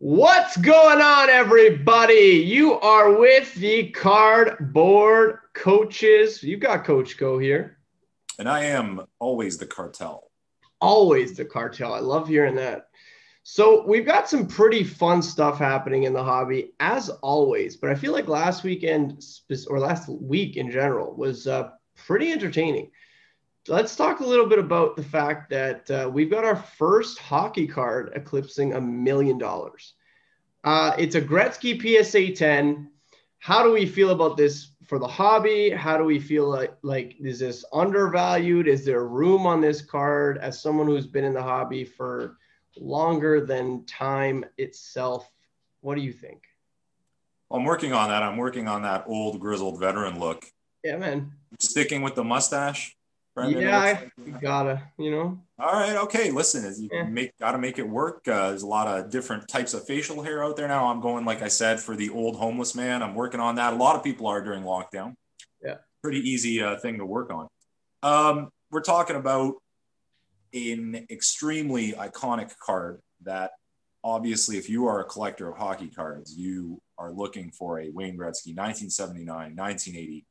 What's going on, everybody? You are with the Cardboard Coaches. You've got Coach Koe here. And I am always the cartel. Always the cartel. I love hearing that. So, we've got some pretty fun stuff happening in the hobby, as always. But I feel like last weekend, or last week in general, was uh, pretty entertaining. Let's talk a little bit about the fact that uh, we've got our first hockey card eclipsing a million dollars. Uh, it's a Gretzky PSA 10. How do we feel about this for the hobby? How do we feel like, like is this undervalued? Is there room on this card as someone who's been in the hobby for longer than time itself? What do you think? I'm working on that. I'm working on that old grizzled veteran look. Yeah, man. Sticking with the mustache. Yeah, I gotta, you know. All right, okay. Listen, as you yeah. make gotta make it work. Uh, there's a lot of different types of facial hair out there now. I'm going, like I said, for the old homeless man. I'm working on that. A lot of people are during lockdown. Yeah, pretty easy uh, thing to work on. Um, we're talking about an extremely iconic card that obviously, if you are a collector of hockey cards, you are looking for a Wayne Gretzky 1979, 1980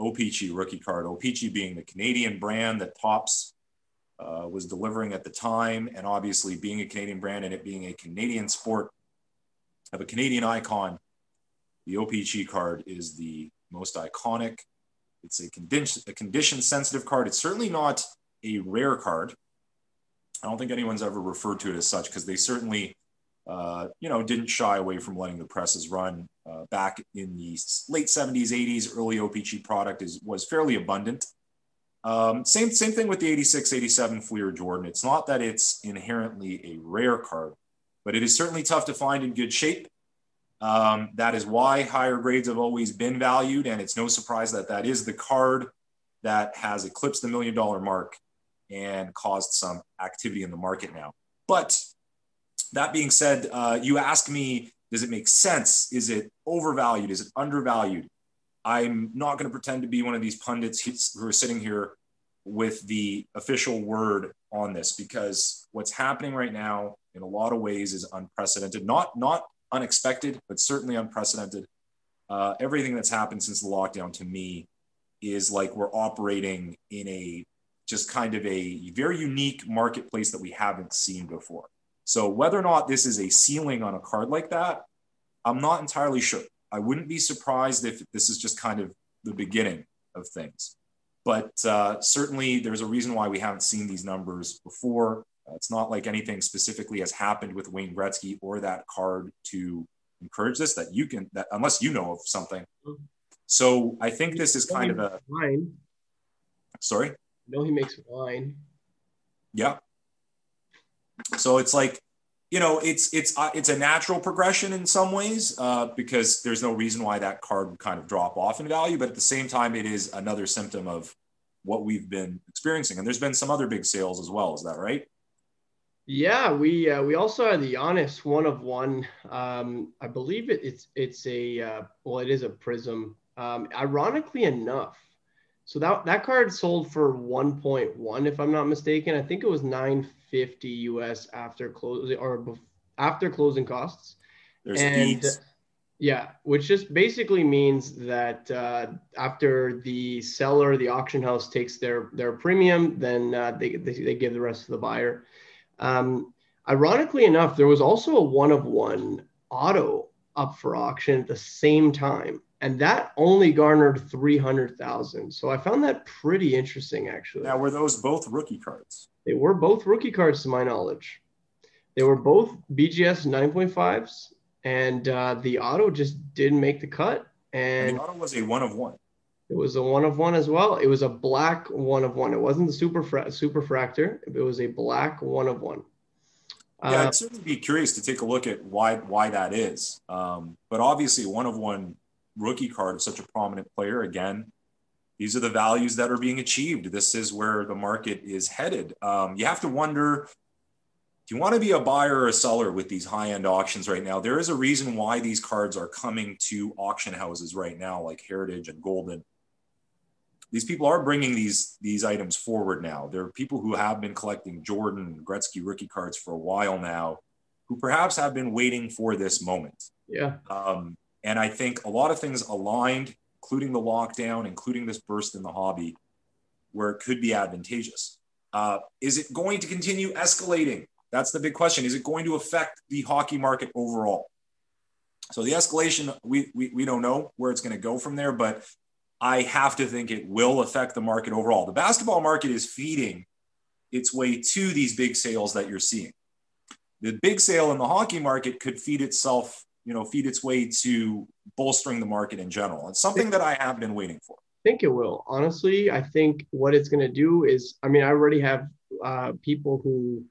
O-Pee-Chee rookie card. O-Pee-Chee being the Canadian brand that Topps uh, was delivering at the time, and obviously being a Canadian brand and it being a Canadian sport of a Canadian icon, the O-Pee-Chee card is the most iconic. It's a condition, a condition sensitive card. It's certainly not a rare card. I don't think anyone's ever referred to it as such because they certainly, uh, you know, didn't shy away from letting the presses run uh, back in the late 70s, 80s. Early O-Pee-Chee product is was fairly abundant. Um, same same thing with the 86, 87 Fleer Jordan. It's not that it's inherently a rare card, but it is certainly tough to find in good shape. Um, that is why higher grades have always been valued, and it's no surprise that that is the card that has eclipsed the million dollar mark and caused some activity in the market now. But that being said, uh, you ask me, does it make sense? Is it overvalued? Is it undervalued? I'm not going to pretend to be one of these pundits who are sitting here with the official word on this because what's happening right now in a lot of ways is unprecedented not not unexpected but certainly unprecedented uh, everything that's happened since the lockdown to me is like we're operating in a just kind of a very unique marketplace that we haven't seen before. So whether or not this is a ceiling on a card like that, I'm not entirely sure. I wouldn't be surprised if this is just kind of the beginning of things. But uh, certainly, there's a reason why we haven't seen these numbers before. Uh, it's not like anything specifically has happened with Wayne Gretzky or that card to encourage this. That you can, that unless you know of something. So I think this is kind of a. Wine. Sorry know he makes wine. Yeah. So it's like, you know, it's it's uh, it's a natural progression in some ways uh, because there's no reason why that card would kind of drop off in value, but at the same time, it is another symptom of what we've been experiencing. And there's been some other big sales as well. Is that right? Yeah, we uh, we also had the Giannis one of one. Um, I believe it, it's it's a uh, well, it is a prism. Um, ironically enough, so that that card sold for 1.1, if I'm not mistaken. I think it was 950 US after closing or after closing costs. There's and yeah, which just basically means that uh, after the seller, the auction house takes their their premium, then uh, they, they, they give the rest to the buyer. Um, ironically enough, there was also a one of one auto up for auction at the same time and that only garnered 300,000. So I found that pretty interesting actually. Now were those both rookie cards? They were both rookie cards to my knowledge. They were both BGS 9.5s and uh, the auto just didn't make the cut and, and the auto was a one of one. It was a one of one as well. It was a black one of one. It wasn't the super fra- super fractor. It was a black one of one. Yeah, I'd uh, certainly be curious to take a look at why why that is. Um, but obviously, one of one rookie card of such a prominent player. Again, these are the values that are being achieved. This is where the market is headed. Um, you have to wonder do you want to be a buyer or a seller with these high end auctions right now? There is a reason why these cards are coming to auction houses right now, like Heritage and Golden. These people are bringing these these items forward now. There are people who have been collecting Jordan, Gretzky rookie cards for a while now, who perhaps have been waiting for this moment. Yeah. Um, and I think a lot of things aligned, including the lockdown, including this burst in the hobby, where it could be advantageous. Uh, is it going to continue escalating? That's the big question. Is it going to affect the hockey market overall? So the escalation, we, we, we don't know where it's going to go from there, but I have to think it will affect the market overall. The basketball market is feeding its way to these big sales that you're seeing. The big sale in the hockey market could feed itself, you know, feed its way to bolstering the market in general. It's something that I have been waiting for. I think it will. Honestly, I think what it's going to do is, I mean, I already have uh, people who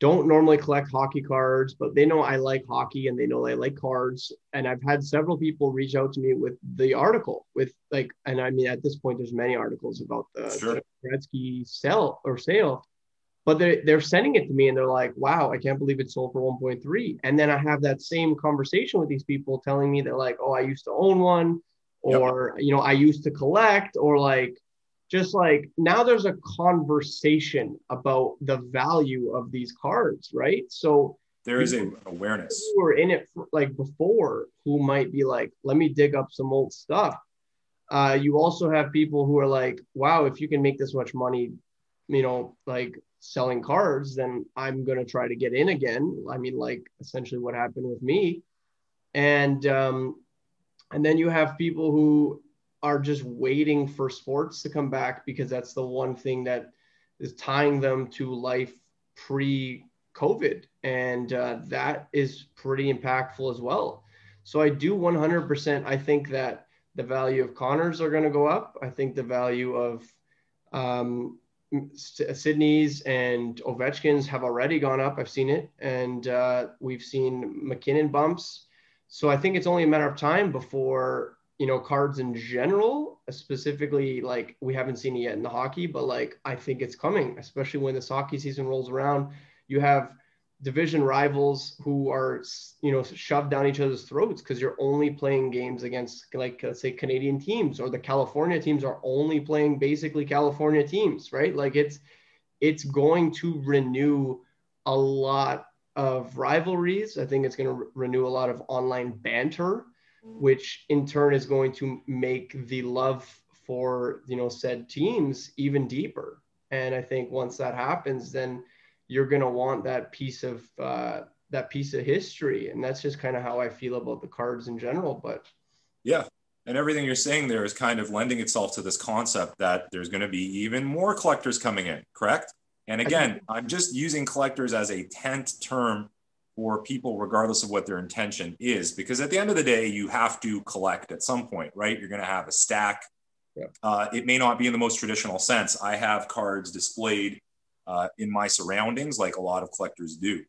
don't normally collect hockey cards, but they know I like hockey and they know I like cards. And I've had several people reach out to me with the article with like, and I mean, at this point, there's many articles about the, sure. Gretzky sell or sale, but they're, they're sending it to me and they're like, wow, I can't believe it sold for 1.3. And then I have that same conversation with these people telling me they're like, oh, I used to own one or, yep. you know, I used to collect or like, just like now there's a conversation about the value of these cards, right? So there is a awareness. Who were in it for, like before who might be like, let me dig up some old stuff. Uh, you also have people who are like, wow, if you can make this much money, you know, like selling cards, then I'm gonna try to get in again. I mean, like essentially what happened with me. And um, and then you have people who are just waiting for sports to come back because that's the one thing that is tying them to life pre COVID. And uh, that is pretty impactful as well. So I do 100%. I think that the value of Connors are going to go up. I think the value of um, Sidney's and Ovechkin's have already gone up. I've seen it. And uh, we've seen MacKinnon bumps. So I think it's only a matter of time before you know, cards in general, specifically like we haven't seen it yet in the hockey, but like I think it's coming, especially when this hockey season rolls around. You have division rivals who are you know shoved down each other's throats because you're only playing games against like let's say Canadian teams or the California teams are only playing basically California teams, right? Like it's it's going to renew a lot of rivalries. I think it's going to re- renew a lot of online banter which in turn is going to make the love for you know said teams even deeper. And I think once that happens, then you're going to want that piece of uh, that piece of history, and that's just kind of how I feel about the cards in general. But yeah, and everything you're saying there is kind of lending itself to this concept that there's going to be even more collectors coming in, correct? And again, I'm just using collectors as a tent term for people, regardless of what their intention is, because at the end of the day, you have to collect at some point, right? You're going to have a stack. Yeah. Uh, it may not be in the most traditional sense. I have cards displayed uh, in my surroundings, like a lot of collectors do.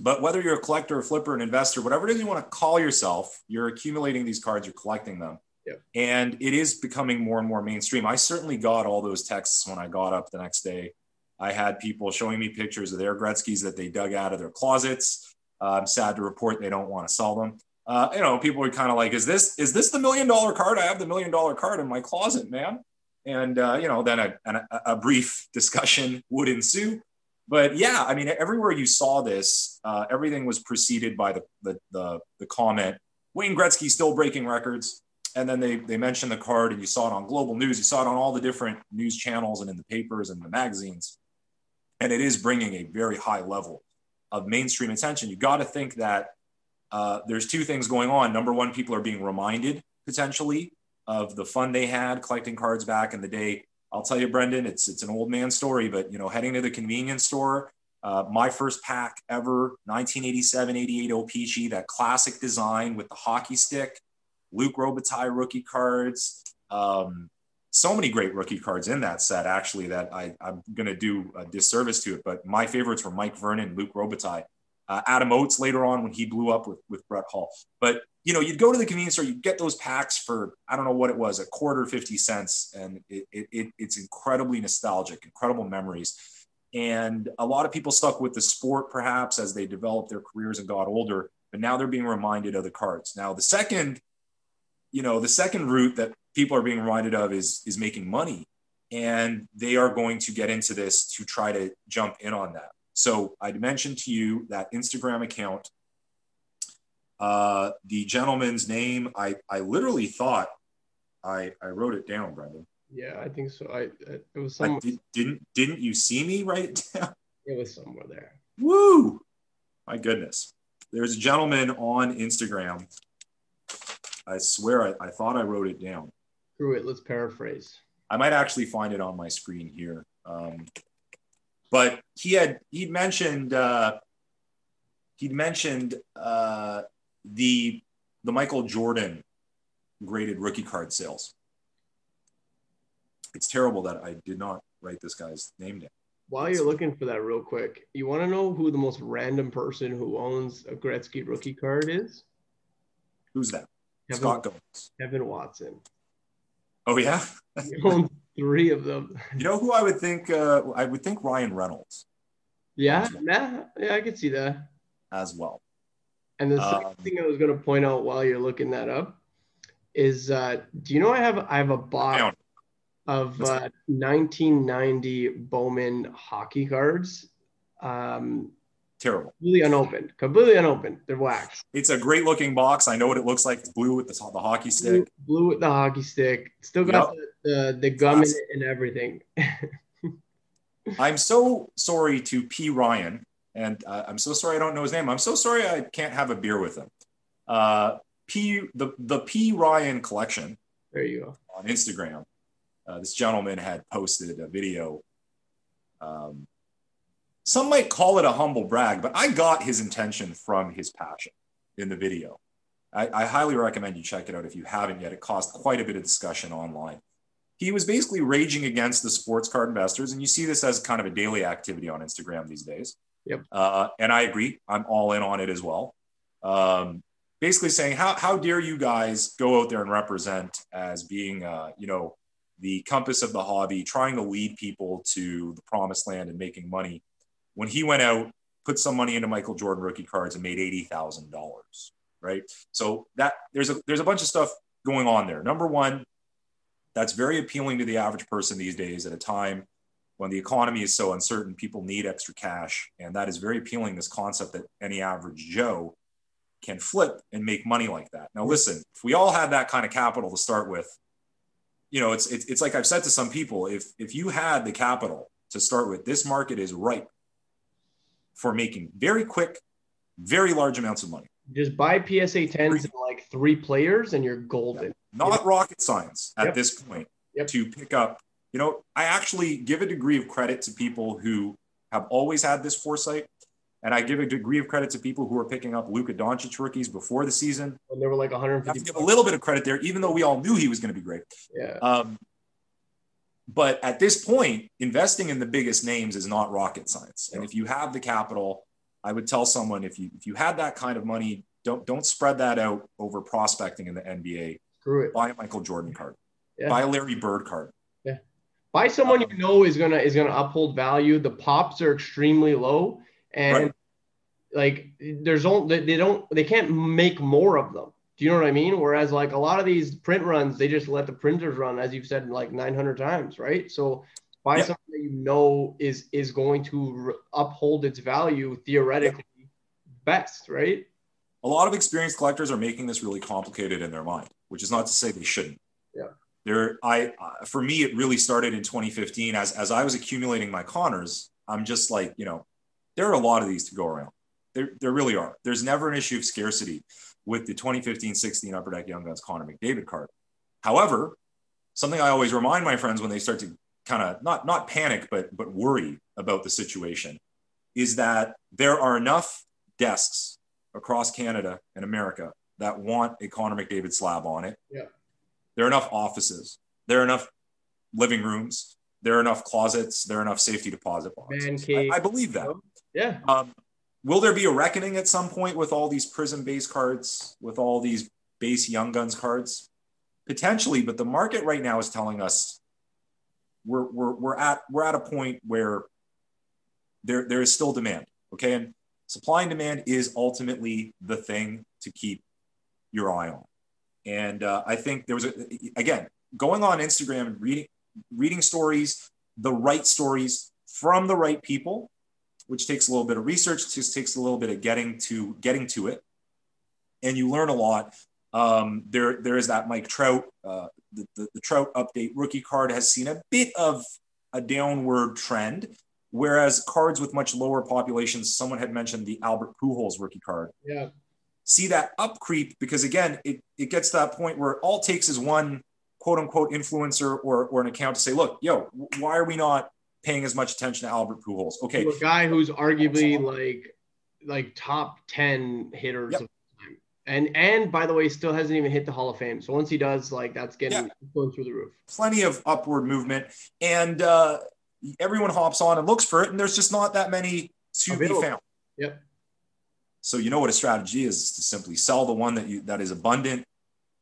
But whether you're a collector, a flipper, an investor, whatever it is you want to call yourself, you're accumulating these cards, you're collecting them. Yeah. And it is becoming more and more mainstream. I certainly got all those texts when I got up the next day I had people showing me pictures of their Gretzky's that they dug out of their closets. Uh, I'm sad to report they don't want to sell them. Uh, you know, people were kind of like, "Is this is this the million dollar card? I have the million dollar card in my closet, man." And uh, you know, then a, a, a, brief discussion would ensue. But yeah, I mean, everywhere you saw this, uh, everything was preceded by the, the the the comment, "Wayne Gretzky still breaking records." And then they they mentioned the card, and you saw it on Global News. You saw it on all the different news channels and in the papers and the magazines and it is bringing a very high level of mainstream attention. You got to think that uh, there's two things going on. Number one, people are being reminded potentially of the fun they had collecting cards back in the day. I'll tell you, Brendan, it's it's an old man story, but you know, heading to the convenience store, uh, my first pack ever, 1987, 88 O-Pee-Chee, that classic design with the hockey stick, Luc Robitaille rookie cards. Um, so many great rookie cards in that set, actually, that I, am going to do a disservice to it. But my favorites were Mike Vernon, Luc Robitaille, uh, Adam Oates later on when he blew up with, with Brett Hull. But, you know, you'd go to the convenience store, you'd get those packs for, I don't know what it was, a quarter, 50 cents. And it, it, it, it's incredibly nostalgic, incredible memories. And a lot of people stuck with the sport perhaps as they developed their careers and got older, but now they're being reminded of the cards. Now, the second, you know, the second route that people are being reminded of is is making money and they are going to get into this to try to jump in on that So I'd mentioned to you that Instagram account. Uh, the gentleman's name, I, I literally thought I, I wrote it down, Brendan. Yeah, I think so. I, I it was some. did, didn't didn't you see me write it down? It was somewhere there. Woo! My goodness. There's a gentleman on Instagram. I swear I, I thought I wrote it down. Screw it. Let's paraphrase. I might actually find it on my screen here. Um, but he had he'd mentioned uh, he'd mentioned uh, the the Michael Jordan graded rookie card sales. It's terrible that I did not write this guy's name down. While you're looking for that, real quick, you want to know who the most random person who owns a Gretzky rookie card is? Who's that? Kevin, Scott Gomes. Kevin Watson. Oh yeah. He owns three of them. You know who I would think? Uh, I would think Ryan Reynolds Yeah, nah, yeah, I could see that. as well. And the second Um, thing I was going to point out while you're looking that up is, uh, do you know I have I have a box of uh, 1990 Bowman hockey cards, um, Terrible. completely unopened, completely unopened. They're wax, It's a great looking box. I know what it looks like. It's blue with the, the hockey stick. blue with the hockey stick, still got the, the the gum in it and everything. I'm so sorry to P. Ryan, and uh, I'm so sorry I don't know his name. I'm so sorry I can't have a beer with him. Uh, P. The the P. Ryan collection there you go. on Instagram. Uh, this gentleman had posted a video. Um, some might call it a humble brag, but I got his intention from his passion in the video. I, I highly recommend you check it out if you haven't yet. It caused quite a bit of discussion online. He was basically raging against the sports card investors, and you see this as kind of a daily activity on Instagram these days. Yep. Uh, and I agree. I'm all in on it as well. Um, basically saying, how, how dare you guys go out there and represent as being, uh, you know, the compass of the hobby, trying to lead people to the promised land and making money. When he went out, put some money into Michael Jordan rookie cards and made eighty thousand dollars. Right. So that there's a there's a bunch of stuff going on there. Number one, that's very appealing to the average person these days at a time when the economy is so uncertain. People need extra cash, and that is very appealing. This concept that any average Joe can flip and make money like that. Now, listen, if we all had that kind of capital to start with, you know, it's, it's, it's like I've said to some people, if, if you had the capital to start with, this market is ripe for making very quick, very large amounts of money. Just buy PSA 10s and like three players, and you're golden. Not rocket science at Yep. this point Yep. to pick up. You know, I actually give a degree of credit to people who have always had this foresight. And I give a degree of credit to people who are picking up Luka Doncic rookies before the season. And they were like I have 150. to give a little bit of credit there, even though we all knew he was going to be great. Yeah. Um, but at this point, investing in the biggest names is not rocket science. And if you have the capital, I would tell someone if you if you had that kind of money, don't don't spread that out over prospecting in the NBA. Screw it. Buy a Michael Jordan card. Yeah. Buy a Larry Bird card. Buy someone Um, you know is gonna is gonna uphold value. The pops are extremely low, and Right. like there's only they don't they can't make more of them. Do you know what I mean? Whereas like a lot of these print runs, they just let the printers run, as you've said like 900 times, right? So buy Yeah. something that you know is is going to re- uphold its value theoretically best, right? A lot of experienced collectors are making this really complicated in their mind, which is not to say they shouldn't. Yeah. There, I, uh, for me, it really started in 2015. As as I was accumulating my Connors, I'm just like, you know, there are a lot of these to go around. There, there really are. There's never an issue of scarcity with the 2015-16 Upper Deck Young Guns Connor McDavid card. However, something I always remind my friends when they start to kind of not not panic but but worry about the situation is that there are enough desks across Canada and America that want a Connor McDavid slab on it. Yeah. There are enough offices. There are enough living rooms. There are enough closets. There are enough safety deposit boxes. I, I believe that. Yeah. Um, will there be a reckoning at some point with all these prism base cards, with all these base young guns cards? Potentially, but the market right now is telling us we're, we're, we're at we're at a point where there, there is still demand. Okay. And supply and demand is ultimately the thing to keep your eye on. And uh, I think there was a, again, going on Instagram and reading, reading stories, the right stories from the right people which takes a little bit of research, just takes a little bit of getting to getting to it, and you learn a lot. Um, there, there is that Mike Trout, uh, the, the, the Trout update rookie card has seen a bit of a downward trend, whereas cards with much lower populations, someone had mentioned the Albert Pujols rookie card. Yeah. See that up creep because again, it, it gets to that point where all it takes is one quote unquote influencer or, or an account to say, look, yo, why are we not paying as much attention to Albert Pujols? Okay. a guy who's arguably like like top 10 hitters yep. And and by the way, still hasn't even hit the Hall of Fame. So once he does, like that's getting yeah. going through the roof. Plenty of upward movement. And uh everyone hops on and looks for it, and there's just not that many to Available. be found. Yep. So you know what a strategy is, is to simply sell the one that you that is abundant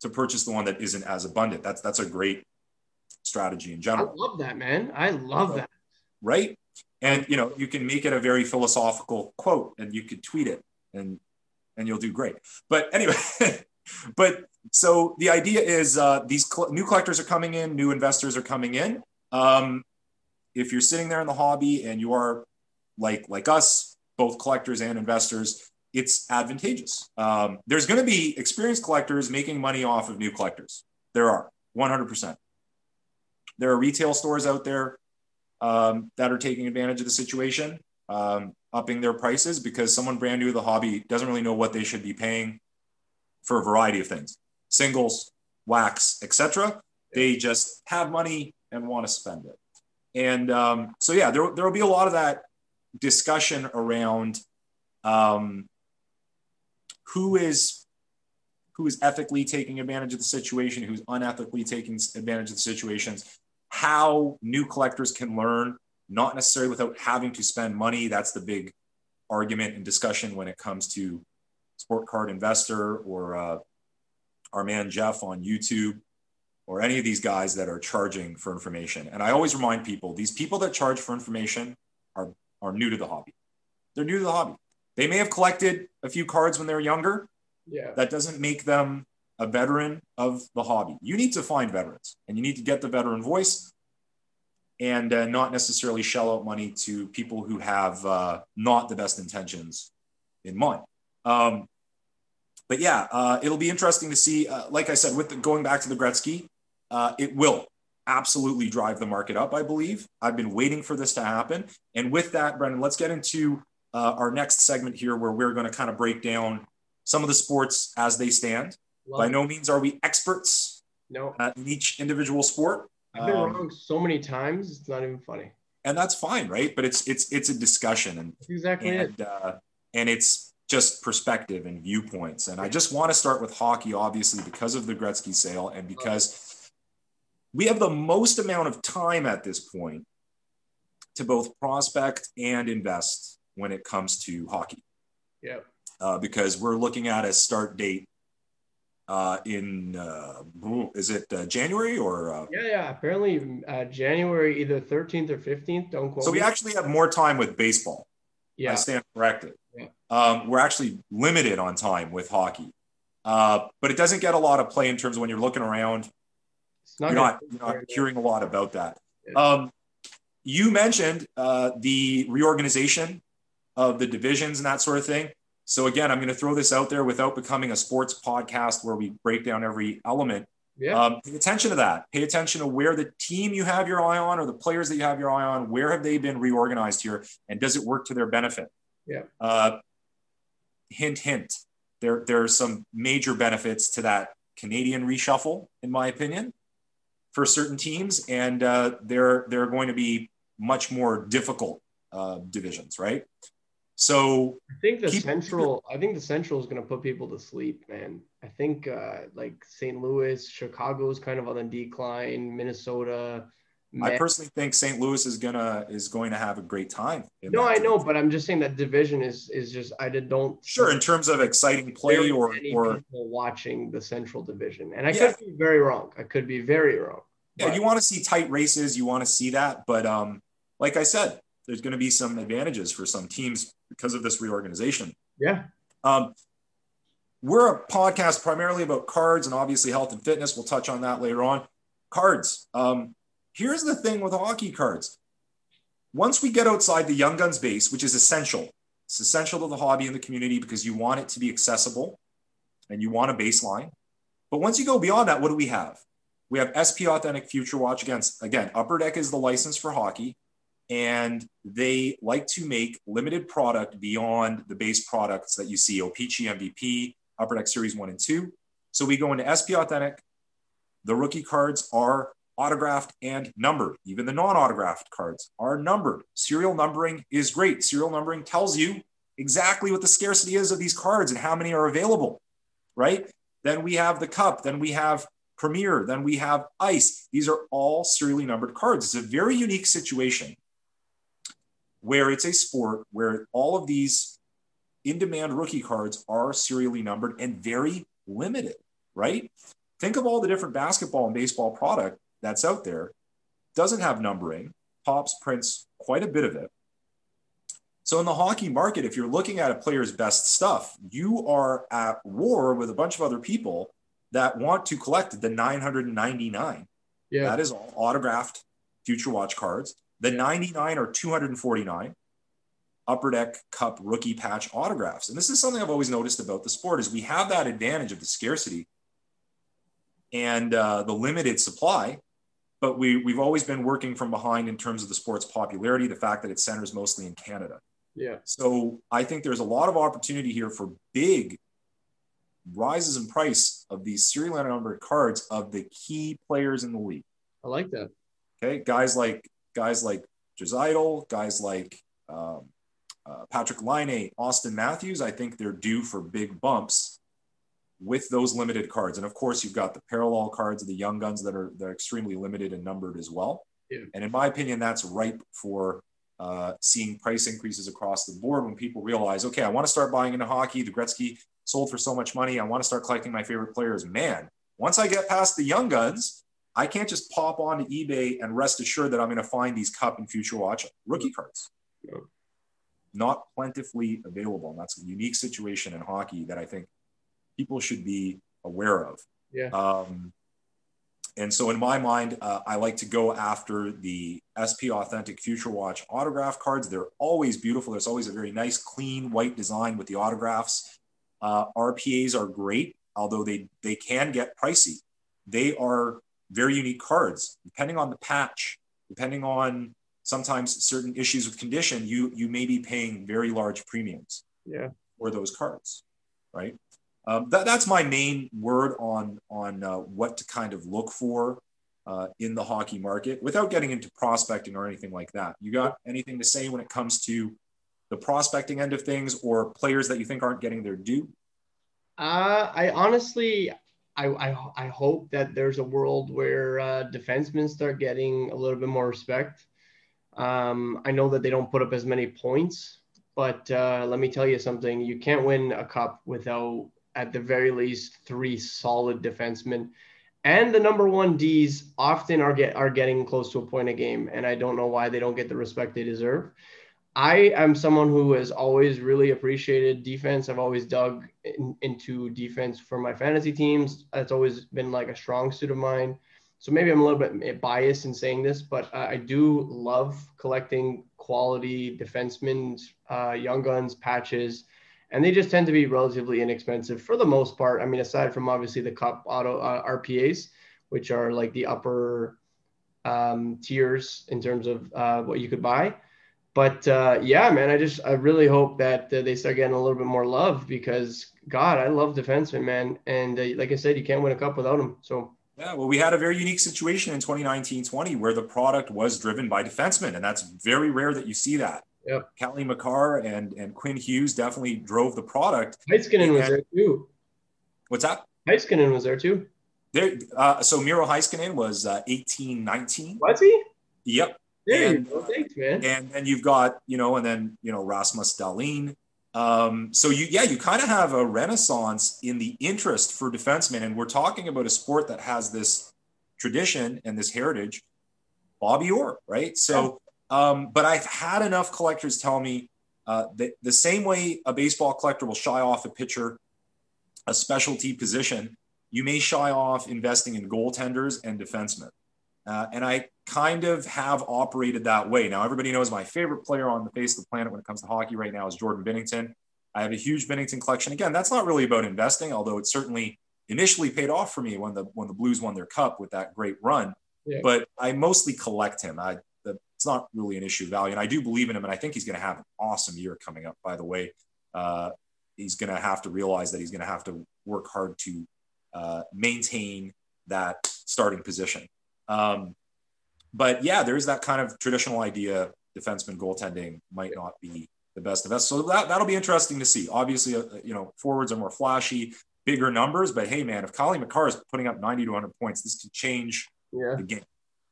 to purchase the one that isn't as abundant. That's that's a great strategy in general. I love that, man. I love that. Right? And you know, you can make it a very philosophical quote and you could tweet it and and you'll do great. But anyway, but so the idea is uh, these cl- new collectors are coming in, new investors are coming in. Um, if you're sitting there in the hobby and you are like like us, both collectors and investors, it's advantageous. Um, there's going to be experienced collectors making money off of new collectors. There are 100%. There are retail stores out there um, that are taking advantage of the situation, um, upping their prices because someone brand new to the hobby doesn't really know what they should be paying for a variety of things, singles, wax, etc. They just have money and want to spend it. And um, so, yeah, there there will be a lot of that discussion around um, who is who is ethically taking advantage of the situation, who's unethically taking advantage of the situations, how new collectors can learn, not necessarily without having to spend money. That's the big argument and discussion when it comes to Sport Card Investor or uh, our man Jeff on YouTube or any of these guys that are charging for information. And I always remind people these people that charge for information are, are new to the hobby. They're new to the hobby. They may have collected a few cards when they were younger. Yeah. That doesn't make them a veteran of the hobby. You need to find veterans and you need to get the veteran voice and uh, not necessarily shell out money to people who have uh, not the best intentions in mind. Um, but yeah, uh, it'll be interesting to see. Uh, like I said, with the, going back to the Gretzky, uh, it will absolutely drive the market up. I believe I've been waiting for this to happen. And with that, Brendan, let's get into uh, our next segment here where we're going to kind of break down some of the sports as they stand. Love By it. no means are we experts no. Uh, in each individual sport. I've been um, wrong so many times, it's not even funny. And that's fine, right? But it's it's it's a discussion, and exactly and, it. Uh, and it's just perspective and viewpoints. And I just want to start with hockey, obviously, because of the Gretzky sale, and because we have the most amount of time at this point to both prospect and invest when it comes to hockey. Yeah. Uh, because we're looking at a start date uh, in uh, is it uh, January or? Uh, yeah, yeah. Apparently, uh, January either 13th or 15th. Don't quote. So we actually have more time with baseball. Yeah, I stand corrected. Yeah. Um, we're actually limited on time with hockey, uh, but it doesn't get a lot of play in terms of when you're looking around. It's not you're not, you're not hearing a lot about that. Yeah. Um, you mentioned the reorganization of the divisions and that sort of thing. So again, I'm going to throw this out there without becoming a sports podcast where we break down every element. Yeah. Um, pay attention to that. Pay attention to where the team you have your eye on or the players that you have your eye on, where have they been reorganized here? And does it work to their benefit? Yeah. Uh, hint, hint. There, there are some major benefits to that Canadian reshuffle, in my opinion, for certain teams. And uh, they're, they're going to be much more difficult uh, divisions, right? So I think the keep, central, I think the central is going to put people to sleep, man. I think uh, like St. Louis, Chicago is kind of on the decline. Minnesota. I personally think St. Louis is gonna is going to have a great time. No, I know, but I'm just saying that division is is just I did don't. Sure, in terms of exciting play or or watching the Central Division, and I yeah. could be very wrong. I could be very wrong. Yeah, you want to see tight races, you want to see that, but um, like I said, there's going to be some advantages for some teams because of this reorganization. Yeah. Um, we're a podcast primarily about cards and obviously health and fitness. We'll touch on that later on. Cards. Um, here's the thing with hockey cards once we get outside the Young Guns base, which is essential, it's essential to the hobby and the community because you want it to be accessible and you want a baseline. But once you go beyond that, what do we have? We have SP Authentic Future Watch against again, Upper Deck is the license for hockey, and they like to make limited product beyond the base products that you see O-Pee-Chee, MVP, Upper Deck Series 1 and 2. So we go into SP Authentic. The rookie cards are autographed and numbered. Even the non autographed cards are numbered. Serial numbering is great. Serial numbering tells you exactly what the scarcity is of these cards and how many are available, right? Then we have the cup. Then we have Premier. Then we have Ice. These are all serially numbered cards. It's a very unique situation where it's a sport where all of these in demand rookie cards are serially numbered and very limited, right? Think of all the different basketball and baseball product that's out there doesn't have numbering. Topps prints quite a bit of it. So in the hockey market, if you're looking at a player's best stuff, you are at war with a bunch of other people that want to collect the 999. Yeah. That is all autographed future watch cards. The 99 or 249 upper deck cup rookie patch autographs. And this is something I've always noticed about the sport is we have that advantage of the scarcity and uh, the limited supply but we, we've always been working from behind in terms of the sport's popularity, the fact that it centers mostly in Canada. Yeah. So I think there's a lot of opportunity here for big rises in price of these serial numbered cards of the key players in the league. I like that. Okay, guys like guys like Draisaitl, guys like um, uh, Patrik Laine, Auston Matthews. I think they're due for big bumps with those limited cards. And of course, you've got the parallel cards of the young guns that are they're extremely limited and numbered as well. Yeah. And in my opinion, that's ripe for uh, seeing price increases across the board when people realize, okay, I want to start buying into hockey. The Gretzky sold for so much money. I want to start collecting my favorite players. Man, once I get past the young guns, I can't just pop onto eBay and rest assured that I'm going to find these Cup and Future Watch rookie cards. Yeah. Not plentifully available. And that's a unique situation in hockey that I think people should be aware of. Yeah. Um, and so, in my mind, uh, I like to go after the SP Authentic Future Watch autograph cards. They're always beautiful. There's always a very nice, clean white design with the autographs. Uh, RPAs are great, although they they can get pricey. They are very unique cards, depending on the patch, depending on sometimes certain issues with condition. You you may be paying very large premiums. Yeah. For those cards, right? Um, that, that's my main word on on uh, what to kind of look for uh, in the hockey market without getting into prospecting or anything like that. You got anything to say when it comes to the prospecting end of things or players that you think aren't getting their due? Uh, I honestly, I, I, I, hope that there's a world where uh, defensemen start getting a little bit more respect. Um, I know that they don't put up as many points, but uh, let me tell you something: you can't win a cup without at the very least three solid defensemen. And the number one D's often are get are getting close to a point a game, and I don't know why they don't get the respect they deserve. I am someone who has always really appreciated defense. I've always dug in, into defense for my fantasy teams. That's always been like a strong suit of mine. So maybe I'm a little bit biased in saying this, but I do love collecting quality defensemen, uh, young guns, patches, and they just tend to be relatively inexpensive for the most part. I mean, aside from obviously the cup auto uh, RPAs, which are like the upper um, tiers in terms of uh, what you could buy. But uh, yeah, man, I just I really hope that uh, they start getting a little bit more love because God, I love defensemen, man, and uh, like I said, you can't win a cup without them. So. Yeah, well, we had a very unique situation in 2019-20 where the product was driven by defensemen, and that's very rare that you see that. Yep. Cale Makar and and Quinn Hughes definitely drove the product. Heiskanen was there too. What's that? Heiskanen was there too. There, uh, so Miro Heiskanen was uh, 18, 19. Was he? Yep. There and, you go. Thanks, man. And and you've got you know, and then you know Rasmus Dahlin. Um, so you yeah, you kind of have a renaissance in the interest for defensemen, and we're talking about a sport that has this tradition and this heritage. Bobby Orr, right? So um, but I've had enough collectors tell me uh, that the same way a baseball collector will shy off a pitcher, a specialty position, you may shy off investing in goaltenders and defensemen. Uh, and I kind of have operated that way. Now, everybody knows my favorite player on the face of the planet when it comes to hockey right now is Jordan Binnington. I have a huge Binnington collection. Again, that's not really about investing, although it certainly initially paid off for me when the when the Blues won their cup with that great run. Yeah. But I mostly collect him. I, the, it's not really an issue of value, and I do believe in him, and I think he's going to have an awesome year coming up. By the way, uh, he's going to have to realize that he's going to have to work hard to uh, maintain that starting position. Um, but yeah, there's that kind of traditional idea defenseman goaltending might not be the best of us. So that, that'll be interesting to see. Obviously, uh, you know, forwards are more flashy, bigger numbers, but hey, man, if Cale Makar is putting up 90 to 100 points, this could change yeah. the game,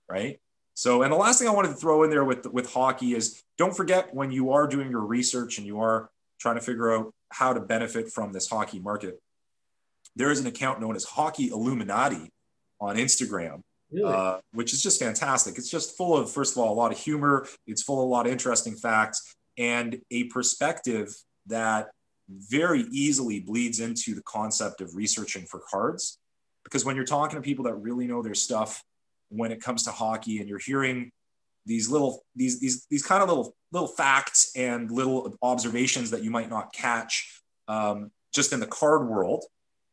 right? So, and the last thing I wanted to throw in there with with hockey is don't forget when you are doing your research and you are trying to figure out how to benefit from this hockey market. There is an account known as Hockey Illuminati on Instagram, really? uh, which is just fantastic. It's just full of, first of all, a lot of humor. It's full of a lot of interesting facts and a perspective that very easily bleeds into the concept of researching for cards. Because when you're talking to people that really know their stuff when it comes to hockey and you're hearing these little these these these kind of little little facts and little observations that you might not catch um, just in the card world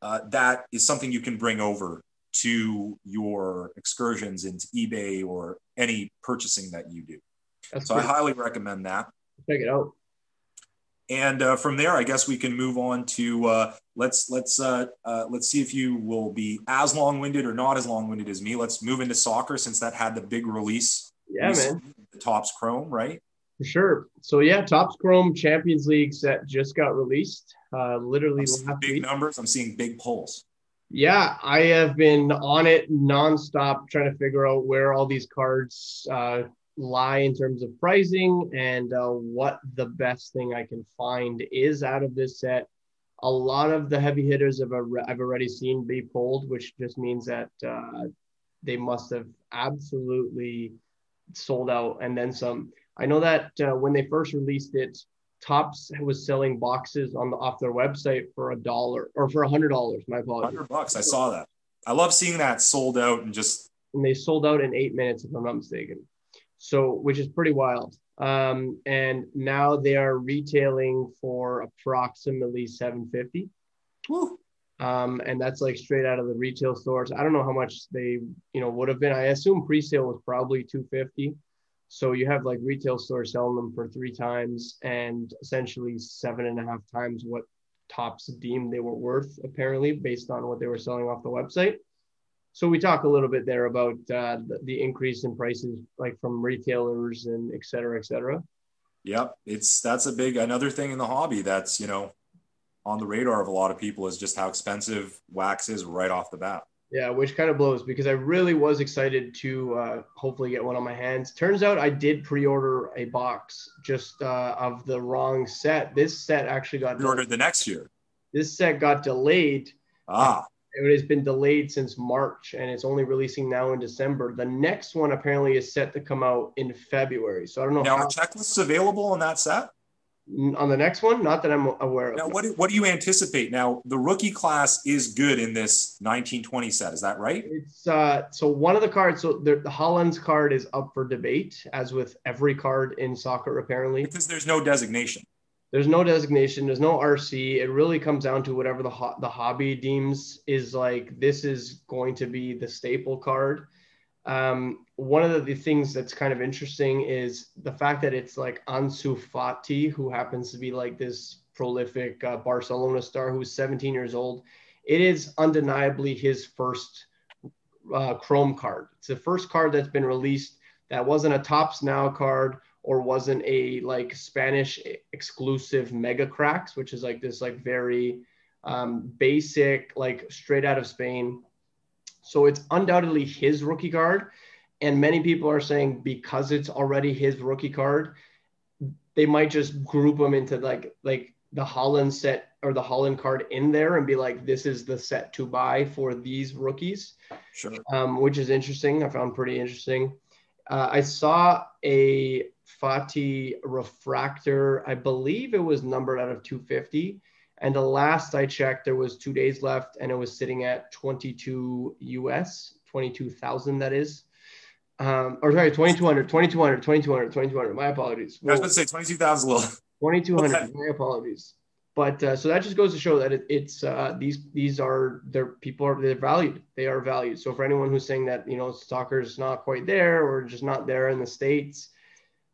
uh, that is something you can bring over to your excursions into ebay or any purchasing that you do. That's so i highly recommend that. Check it out. And uh, from there i guess we can move on to uh, let's let's uh, uh, let's see if you will be as long-winded or not as long-winded as me. Let's move into soccer since that had the big release yeah man. the Topps Chrome right? For sure. So yeah Topps Chrome champions league set just got released uh, literally big week. numbers. I'm seeing big pulls yeah i have been on it nonstop trying to figure out where all these cards uh, lie in terms of pricing and uh, what the best thing I can find is out of this set. A lot of the heavy hitters have I've already seen be pulled, which just means that uh, they must have absolutely sold out and then some. I know that uh, when they first released it, Topps was selling boxes on the off their website for a dollar or for a hundred dollars. My apologies. Hundred bucks. I saw that. I love seeing that sold out and just. And they sold out in eight minutes, if I'm not mistaken so which is pretty wild. Um, and now they are retailing for approximately 750. Um, and that's like straight out of the retail stores. I don't know how much they, you know, would have been. I assume pre-sale was probably 250. So you have like retail stores selling them for three times and essentially seven and a half times what Topps deemed they were worth, apparently, based on what they were selling off the website. So we talk a little bit there about uh, the, the, increase in prices, like from retailers and et cetera, et cetera. Yep, it's that's a big another thing in the hobby that's you know on the radar of a lot of people is just how expensive wax is right off the bat. Yeah, which kind of blows because I really was excited to uh, hopefully get one on my hands. Turns out I did pre-order a box just uh, of the wrong set. This set actually got pre-ordered the next year. This set got delayed. Ah it has been delayed since March and it's only releasing now in December. The next one apparently is set to come out in February. So I don't know. Now, how- are checklists available on that set? On the next one, not that I'm aware of. Now, what do, what do you anticipate? Now, the rookie class is good in this 1920 set. Is that right? It's uh, so one of the cards. So the, the Haaland's card is up for debate, as with every card in soccer, apparently. Because there's no designation. There's no designation. There's no RC. It really comes down to whatever the ho- the hobby deems is like. This is going to be the staple card. Um, one of the, things that's kind of interesting is the fact that it's like Ansu Fati, who happens to be like this prolific uh, Barcelona star who's 17 years old. It is undeniably his first uh, Chrome card. It's the first card that's been released that wasn't a Topps Now card or wasn't a like Spanish exclusive Megacracks, which is like this like very um, basic, like straight out of Spain. So it's undoubtedly his rookie card. And many people are saying because it's already his rookie card, they might just group them into like like the Haaland set or the Haaland card in there and be like, this is the set to buy for these rookies. Sure. Um, which is interesting. I found pretty interesting. Uh, I saw a Fati refractor. I believe it was numbered out of 250. And the last I checked, there was two days left and it was sitting at 22 US, 22,000 that is. Um, or sorry, 2200, 2200, 2200, 2200. My apologies. I was going to say 22,000 little. 2200. My apologies. But uh, so that just goes to show that it, it's uh, these these are their people are they're valued. They are valued. So for anyone who's saying that you know soccer's not quite there or just not there in the states,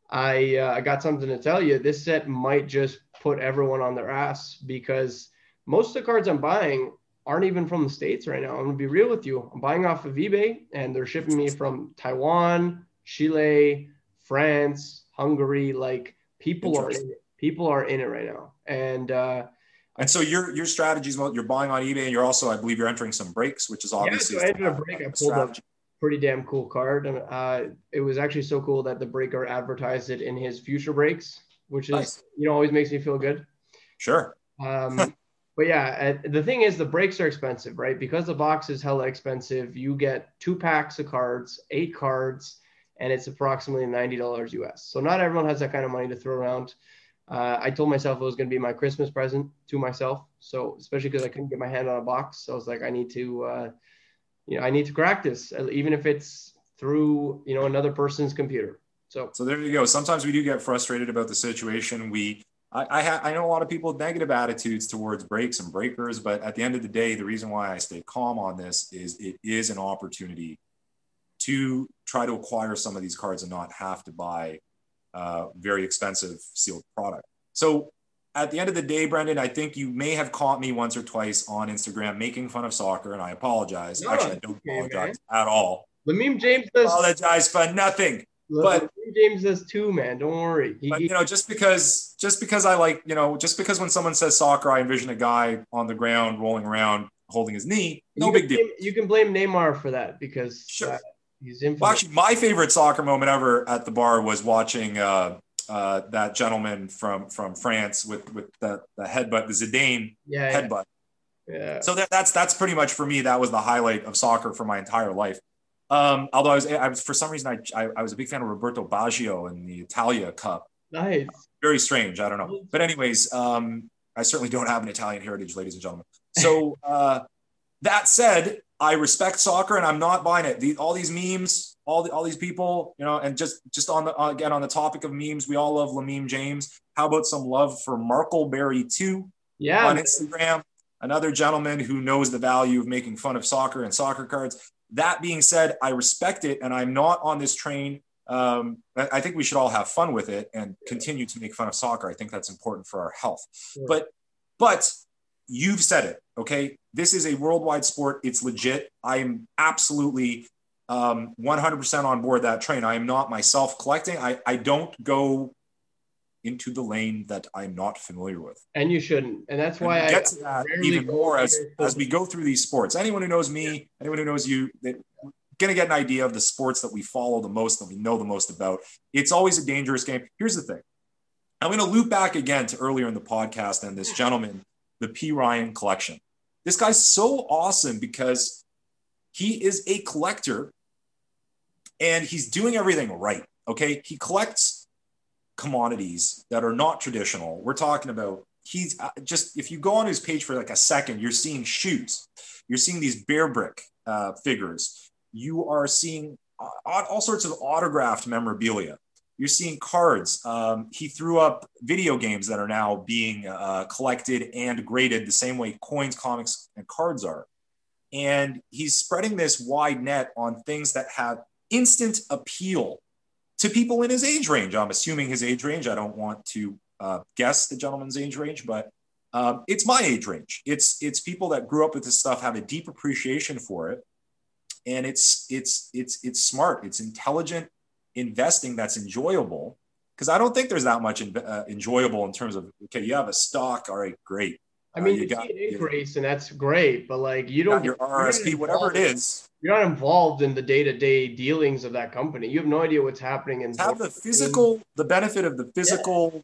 I uh, I got something to tell you. This set might just put everyone on their ass because most of the cards I'm buying aren't even from the states right now. I'm gonna be real with you. I'm buying off of eBay, and they're shipping me from Taiwan, Chile, France, Hungary. Like people are in it. People are in it right now, and uh, and so your your strategies, well, you're buying on eBay, and you're also, I believe, you're entering some breaks, which is obviously. Yeah, so I entered a break. I pulled strategy. a pretty damn cool card, and uh, it was actually so cool that the breaker advertised it in his future breaks, which is nice. you know always makes me feel good. Sure. Um, but yeah, the thing is, the breaks are expensive, right? Because the box is hella expensive. You get two packs of cards, eight cards, and it's approximately ninety dollars US. So not everyone has that kind of money to throw around. Uh, I told myself it was going to be my Christmas present to myself. So especially because I couldn't get my hand on a box, so I was like, I need to, uh, you know, I need to crack this, even if it's through you know another person's computer. So so there you go. Sometimes we do get frustrated about the situation. We I, I, ha- I know a lot of people with negative attitudes towards breaks and breakers, but at the end of the day, the reason why I stay calm on this is it is an opportunity to try to acquire some of these cards and not have to buy uh, very expensive sealed product. So at the end of the day, Brendan, I think you may have caught me once or twice on Instagram making fun of soccer, and I apologize. No, Actually, I don't okay, apologize man. at all. Lamim James does apologize for nothing. But James does too, man. Don't worry. He, but, you know, just because just because I like, you know, just because when someone says soccer, I envision a guy on the ground rolling around holding his knee. No big deal. you can blame Neymar for that because sure. Uh, he's infamous. Well, actually, my favorite soccer moment ever at the bar was watching uh, uh, that gentleman from from France with with the, the headbutt, the Zidane yeah, headbutt. Yeah. So that, that's that's pretty much for me. That was the highlight of soccer for my entire life. Um, although I was, I was for some reason I, I, I was a big fan of Roberto Baggio in the Italia Cup. Nice. Very strange. I don't know. But anyways, um, I certainly don't have an Italian heritage, ladies and gentlemen. So uh, that said, I respect soccer and I'm not buying it. The, all these memes, all the, all these people, you know, and just just on the again on the topic of memes, we all love Lamim James. How about some love for Markleberry too? Yeah, on Instagram. Another gentleman who knows the value of making fun of soccer and soccer cards. That being said, I respect it and I'm not on this train. Um, I think we should all have fun with it and continue to make fun of soccer. I think that's important for our health. Sure. But, but you've said it, okay? This is a worldwide sport. It's legit. I am absolutely um, 100% on board that train. I am not myself collecting. I, I don't go into the lane that I'm not familiar with. And you shouldn't. And that's why I get to that even more as, as we go through these sports. Anyone who knows me, anyone who knows you, going to get an idea of the sports that we follow the most, that we know the most about. It's always a dangerous game. Here's the thing. I'm going to loop back again to earlier in the podcast and this gentleman, the P. Ryan collection. This guy's so awesome because he is a collector and he's doing everything right. Okay. He collects commodities that are not traditional. We're talking about he's uh, just if you go on his page for like a second, you're seeing shoes, you're seeing these Bearbrick uh, figures, you are seeing all, all sorts of autographed memorabilia. You're seeing cards. Um, he threw up video games that are now being uh, collected and graded the same way coins, comics, and cards are. And he's spreading this wide net on things that have instant appeal to people in his age range. I'm assuming his age range. I don't want to uh, guess the gentleman's age range, but um, it's my age range. It's it's people that grew up with this stuff have a deep appreciation for it, and it's it's it's it's smart. It's intelligent investing that's enjoyable because I don't think there's that much in, uh, enjoyable in terms of okay, you have a stock, all right, great. I mean, uh, you, you got an increase, and that's great, but like you don't your RSP, whatever it is you're not involved in the day-to-day dealings of that company. You have no idea what's happening And have the physical, the benefit of the physical yeah.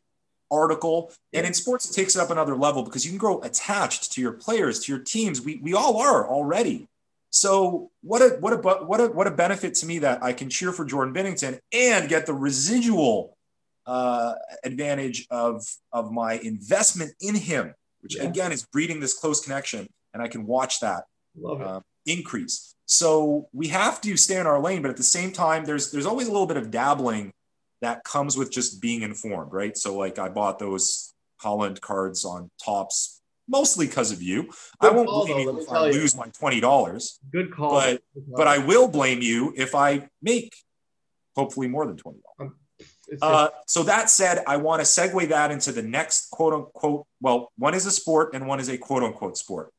article. Yeah. And in sports, it takes it up another level because you can grow attached to your players, to your teams. We we all are already. So what a what a what a what a benefit to me that I can cheer for Jordan Binnington and get the residual uh, advantage of of my investment in him, which yeah. again is breeding this close connection, and I can watch that uh, increase. So we have to stay in our lane, but at the same time, there's there's always a little bit of dabbling that comes with just being informed, right? So like I bought those Haaland cards on Topps mostly because of you. Good I won't call, blame you if I you. lose my twenty dollars. Good call. But but I will blame you if I make hopefully more than twenty dollars. Uh, so that said, I want to segue that into the next quote unquote. Well, one is a sport and one is a quote unquote sport.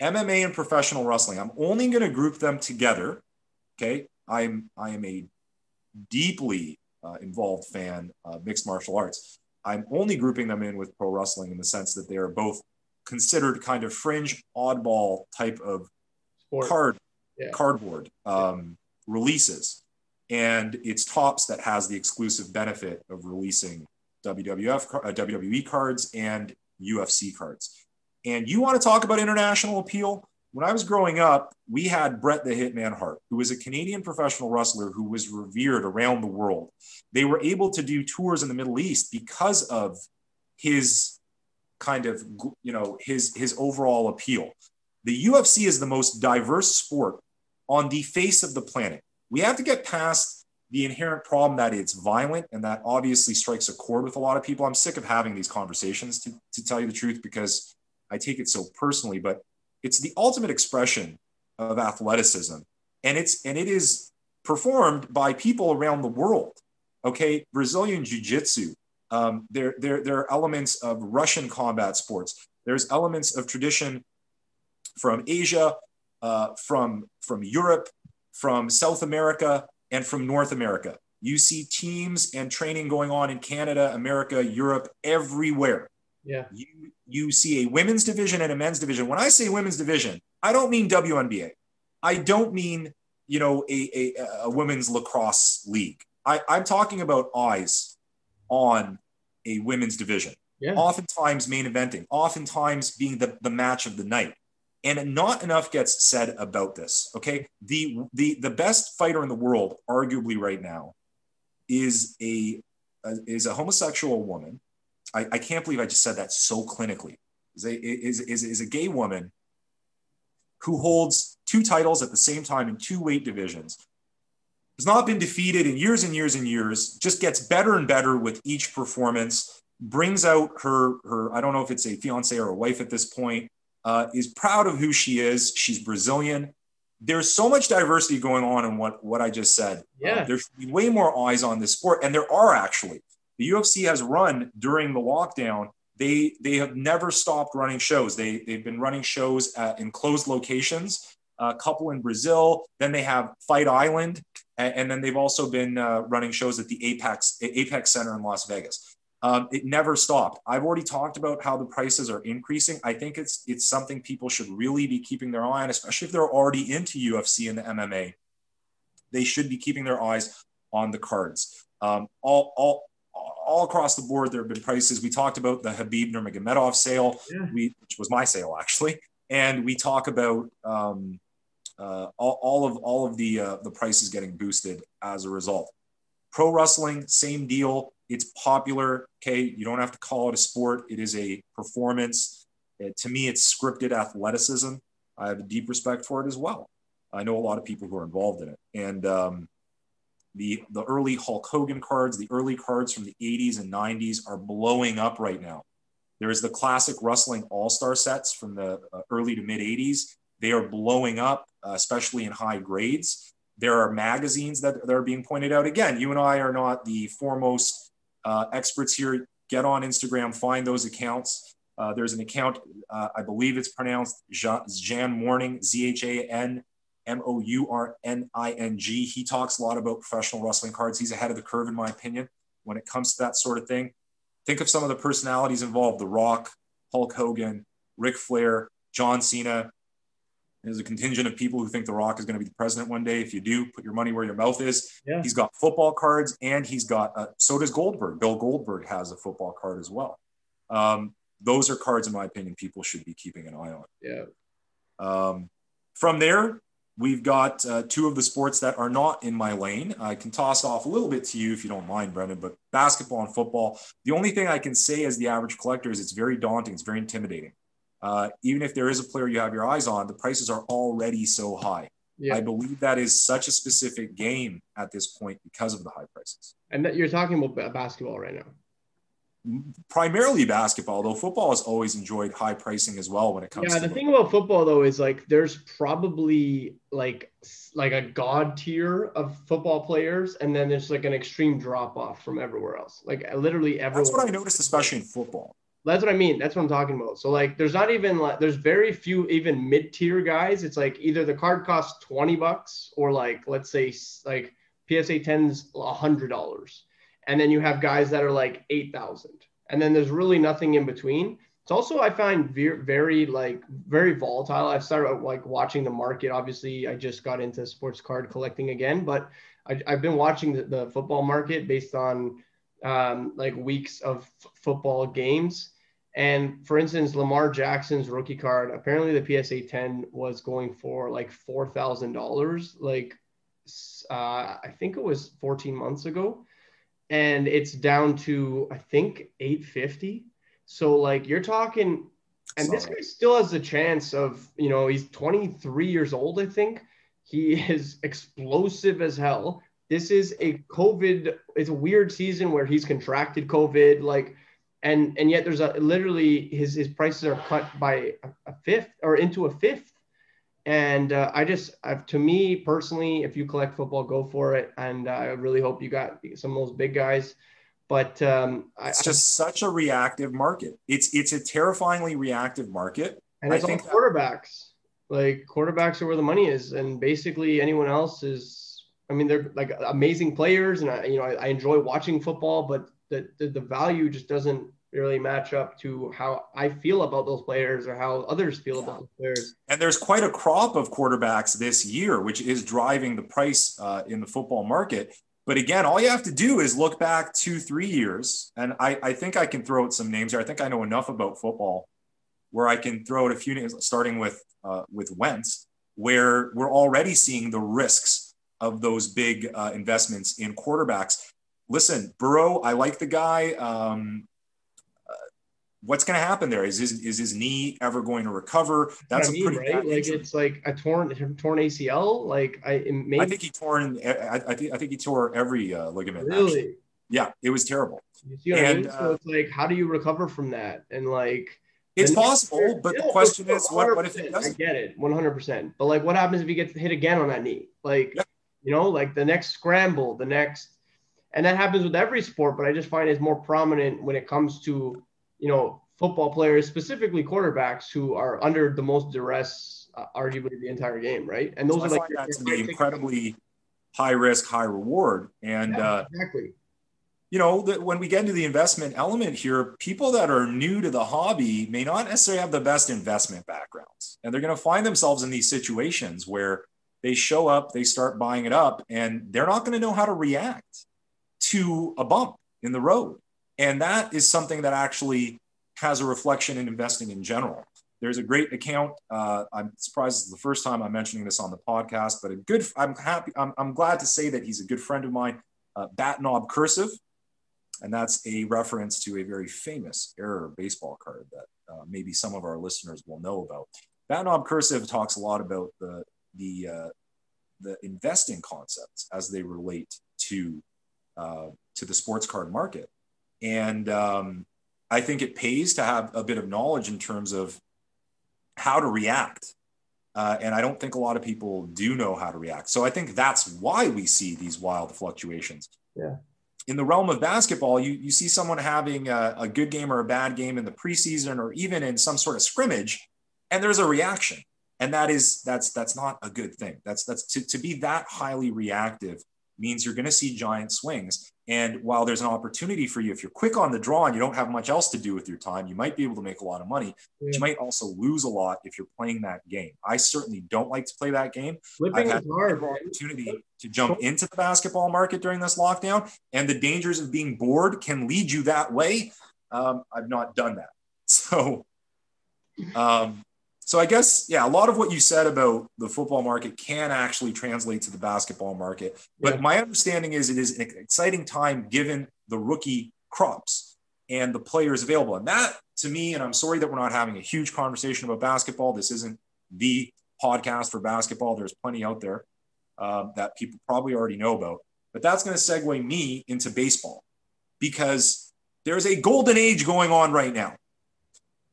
MMA and professional wrestling. I'm only going to group them together. Okay, I'm I am a deeply uh, involved fan of mixed martial arts. I'm only grouping them in with pro wrestling in the sense that they are both considered kind of fringe, oddball type of Sport. card yeah. cardboard um, releases and it's Topps that has the exclusive benefit of releasing WWF uh, WWE cards and UFC cards. And you want to talk about international appeal? When I was growing up, we had Bret the Hitman Hart, who was a Canadian professional wrestler who was revered around the world. They were able to do tours in the Middle East because of his kind of, you know, his his overall appeal. The UFC is the most diverse sport on the face of the planet we have to get past the inherent problem that it's violent and that obviously strikes a chord with a lot of people. I'm sick of having these conversations to, to tell you the truth because I take it so personally, but it's the ultimate expression of athleticism. And it's and it is performed by people around the world. Okay, Brazilian jiu-jitsu. Um, there, there, there are elements of Russian combat sports. There's elements of tradition from Asia, uh, from, from Europe, from South America and from North America. You see teams and training going on in Canada, America, Europe, everywhere. Yeah. You, you see a women's division and a men's division. When I say women's division, I don't mean WNBA. I don't mean, you know, a, a, a women's lacrosse league. I, I'm talking about eyes on a women's division. Yeah. Oftentimes main eventing, oftentimes being the, the match of the night and not enough gets said about this okay? The the the best fighter in the world arguably right now is a, a is a homosexual woman. I, I can't believe i just said that so clinically. Is a is, is, is a gay woman who holds two titles at the same time in two weight divisions. Has not been defeated in years and years and years just gets better and better with each performance brings out her her i don't know if it's a fiance or a wife at this point uh, is proud of who she is. She's Brazilian. There's so much diversity going on in what, what I just said. Yeah. Uh, there's way more eyes on this sport, and there are actually. The UFC has run during the lockdown. They they have never stopped running shows. They they've been running shows at, in closed locations. A couple in Brazil. Then they have Fight Island, and, and then they've also been uh, running shows at the Apex Apex Center in Las Vegas. Um, it never stopped. I've already talked about how the prices are increasing. I think it's it's something people should really be keeping their eye on, especially if they're already into UFC and the MMA. They should be keeping their eyes on the cards. Um, all all all across the board, there have been prices. We talked about the Habib Nurmagomedov sale, yeah. we, which was my sale actually, and we talk about um, uh, all, all, of all of the uh, the prices getting boosted as a result. Pro wrestling, same deal. It's popular. Okay. You don't have to call it a sport, it is a performance. It, to me, it's scripted athleticism. I have a deep respect for it as well. I know a lot of people who are involved in it. And um, the, the early Hulk Hogan cards, the early cards from the 80s and 90s are blowing up right now. There's the classic wrestling all star sets from the uh, early to mid 80s. They are blowing up, uh, especially in high grades. There are magazines that, that are being pointed out. Again, you and I are not the foremost uh, experts here, get on Instagram, find those accounts. Uh, there's an account, uh, I believe it's pronounced Jan Morning, Z H A N M O U R N I N G. He talks a lot about professional wrestling cards. He's ahead of the curve, in my opinion, when it comes to that sort of thing. Think of some of the personalities involved The Rock, Hulk Hogan, Ric Flair, John Cena, there's a contingent of people who think The Rock is going to be the president one day. If you do, put your money where your mouth is. Yeah. He's got football cards, and he's got. Uh, so does Goldberg. Bill Goldberg has a football card as well. Um, those are cards, in my opinion, people should be keeping an eye on. Yeah. Um, from there, we've got uh, two of the sports that are not in my lane. I can toss off a little bit to you if you don't mind, Brendan. But basketball and football. The only thing I can say as the average collector is it's very daunting. It's very intimidating uh, even if there is a player you have your eyes on, the prices are already so high. Yeah. I believe that is such a specific game at this point because of the high prices. And that you're talking about basketball right now primarily basketball, though football has always enjoyed high pricing as well when it comes. To. Yeah, the thing about football though is like there's probably like like a god tier of football players, and then there's like an extreme drop off from everywhere else. Like literally everywhere. That's what I noticed, especially in football. That's what I mean. That's what I'm talking about. So like, there's not even like, there's very few even mid tier guys. It's like either the card costs twenty bucks or like let's say like PSA 10's a hundred dollars and then you have guys that are like 8000 and then there's really nothing in between it's also i find very, very like very volatile i've started like watching the market obviously i just got into sports card collecting again but I, have been watching the, the, football market based on um, like weeks of f- football games and for instance lamar jackson's rookie card apparently the psa 10 was going for like $4000 like uh, i think it was 14 months ago and it's down to I think 850. So like you're talking, and this guy still has a chance of you know he's 23 years old I think. He is explosive as hell. This is a COVID. It's a weird season where he's contracted COVID. Like and and yet there's a literally his his prices are cut by a, fifth or into a fifth and uh, I just, I've, to me personally, if you collect football, go for it. And uh, I really hope you got some of those big guys. But um, it's I, just I, such a reactive market. It's it's a terrifyingly reactive market. And it's I think quarterbacks. That, like quarterbacks are where the money is, and basically anyone else is. I mean, they're like amazing players, and I, you know, I enjoy watching football, but the, the the value just doesn't really match up to how I feel about those players or how others feel about those players. And there's quite a crop of quarterbacks this year, which is driving the price uh, in the football market. But again, all you have to do is look back two, three years. And I, I think I can throw out some names here. I think I know enough about football where I can throw out a few names, starting with uh, with Wentz, where we're already seeing the risks of those big uh, investments in quarterbacks. Listen, Burrow, I like the guy. Um, what's going to happen there? Is his is his knee ever going to recover? That's a mean, pretty right. Like it's like a torn torn ACL. Like I maybe I think he tore in. I, I think I think he tore every uh, ligament. Really? Actually. Yeah, it was terrible. And, I mean? So uh, it's like, how do you recover from that? And like, it's possible, but the question is, what, what if it doesn't? I get it, one hundred percent. But like, what happens if he gets hit again on that knee? Like, yeah. you know, like the next scramble, the next, and that happens with every sport. But I just find it's more prominent when it comes to you know, football players, specifically quarterbacks, who are under the most duress, uh, arguably the entire game, right? And those so are like that to be incredibly high risk, high reward, and yeah, uh, exactly. You know, that when we get into the investment element here, people that are new to the hobby may not necessarily have the best investment backgrounds, and they're going to find themselves in these situations where they show up, they start buying it up, and they're not going to know how to react to a bump in the road. And that is something that actually has a reflection in investing in general. There's a great account. Uh, I'm surprised it's the first time I'm mentioning this on the podcast, but a good, I'm happy, I'm, I'm glad to say that he's a good friend of mine, uh, Bat Knob Cursive. And that's a reference to a very famous error baseball card that uh, maybe some of our listeners will know about. Bat Knob Cursive talks a lot about the, the, uh, the investing concepts as they relate to, uh, to the sports card market. And um, I think it pays to have a bit of knowledge in terms of how to react. Uh, and I don't think a lot of people do know how to react. So I think that's why we see these wild fluctuations. Yeah. In the realm of basketball, you, you see someone having a, a good game or a bad game in the preseason or even in some sort of scrimmage, and there's a reaction. And that is that's that's not a good thing. That's that's to, to be that highly reactive means you're going to see giant swings. And while there's an opportunity for you, if you're quick on the draw and you don't have much else to do with your time, you might be able to make a lot of money. Yeah. You might also lose a lot if you're playing that game. I certainly don't like to play that game. Flipping I've had hard, opportunity to jump into the basketball market during this lockdown, and the dangers of being bored can lead you that way. Um, I've not done that. So um, so I guess, yeah, a lot of what you said about the football market can actually translate to the basketball market. But yeah. my understanding is it is an exciting time given the rookie crops and the players available. And that to me, and I'm sorry that we're not having a huge conversation about basketball. This isn't the podcast for basketball. There's plenty out there um, that people probably already know about. But that's going to segue me into baseball because there's a golden age going on right now.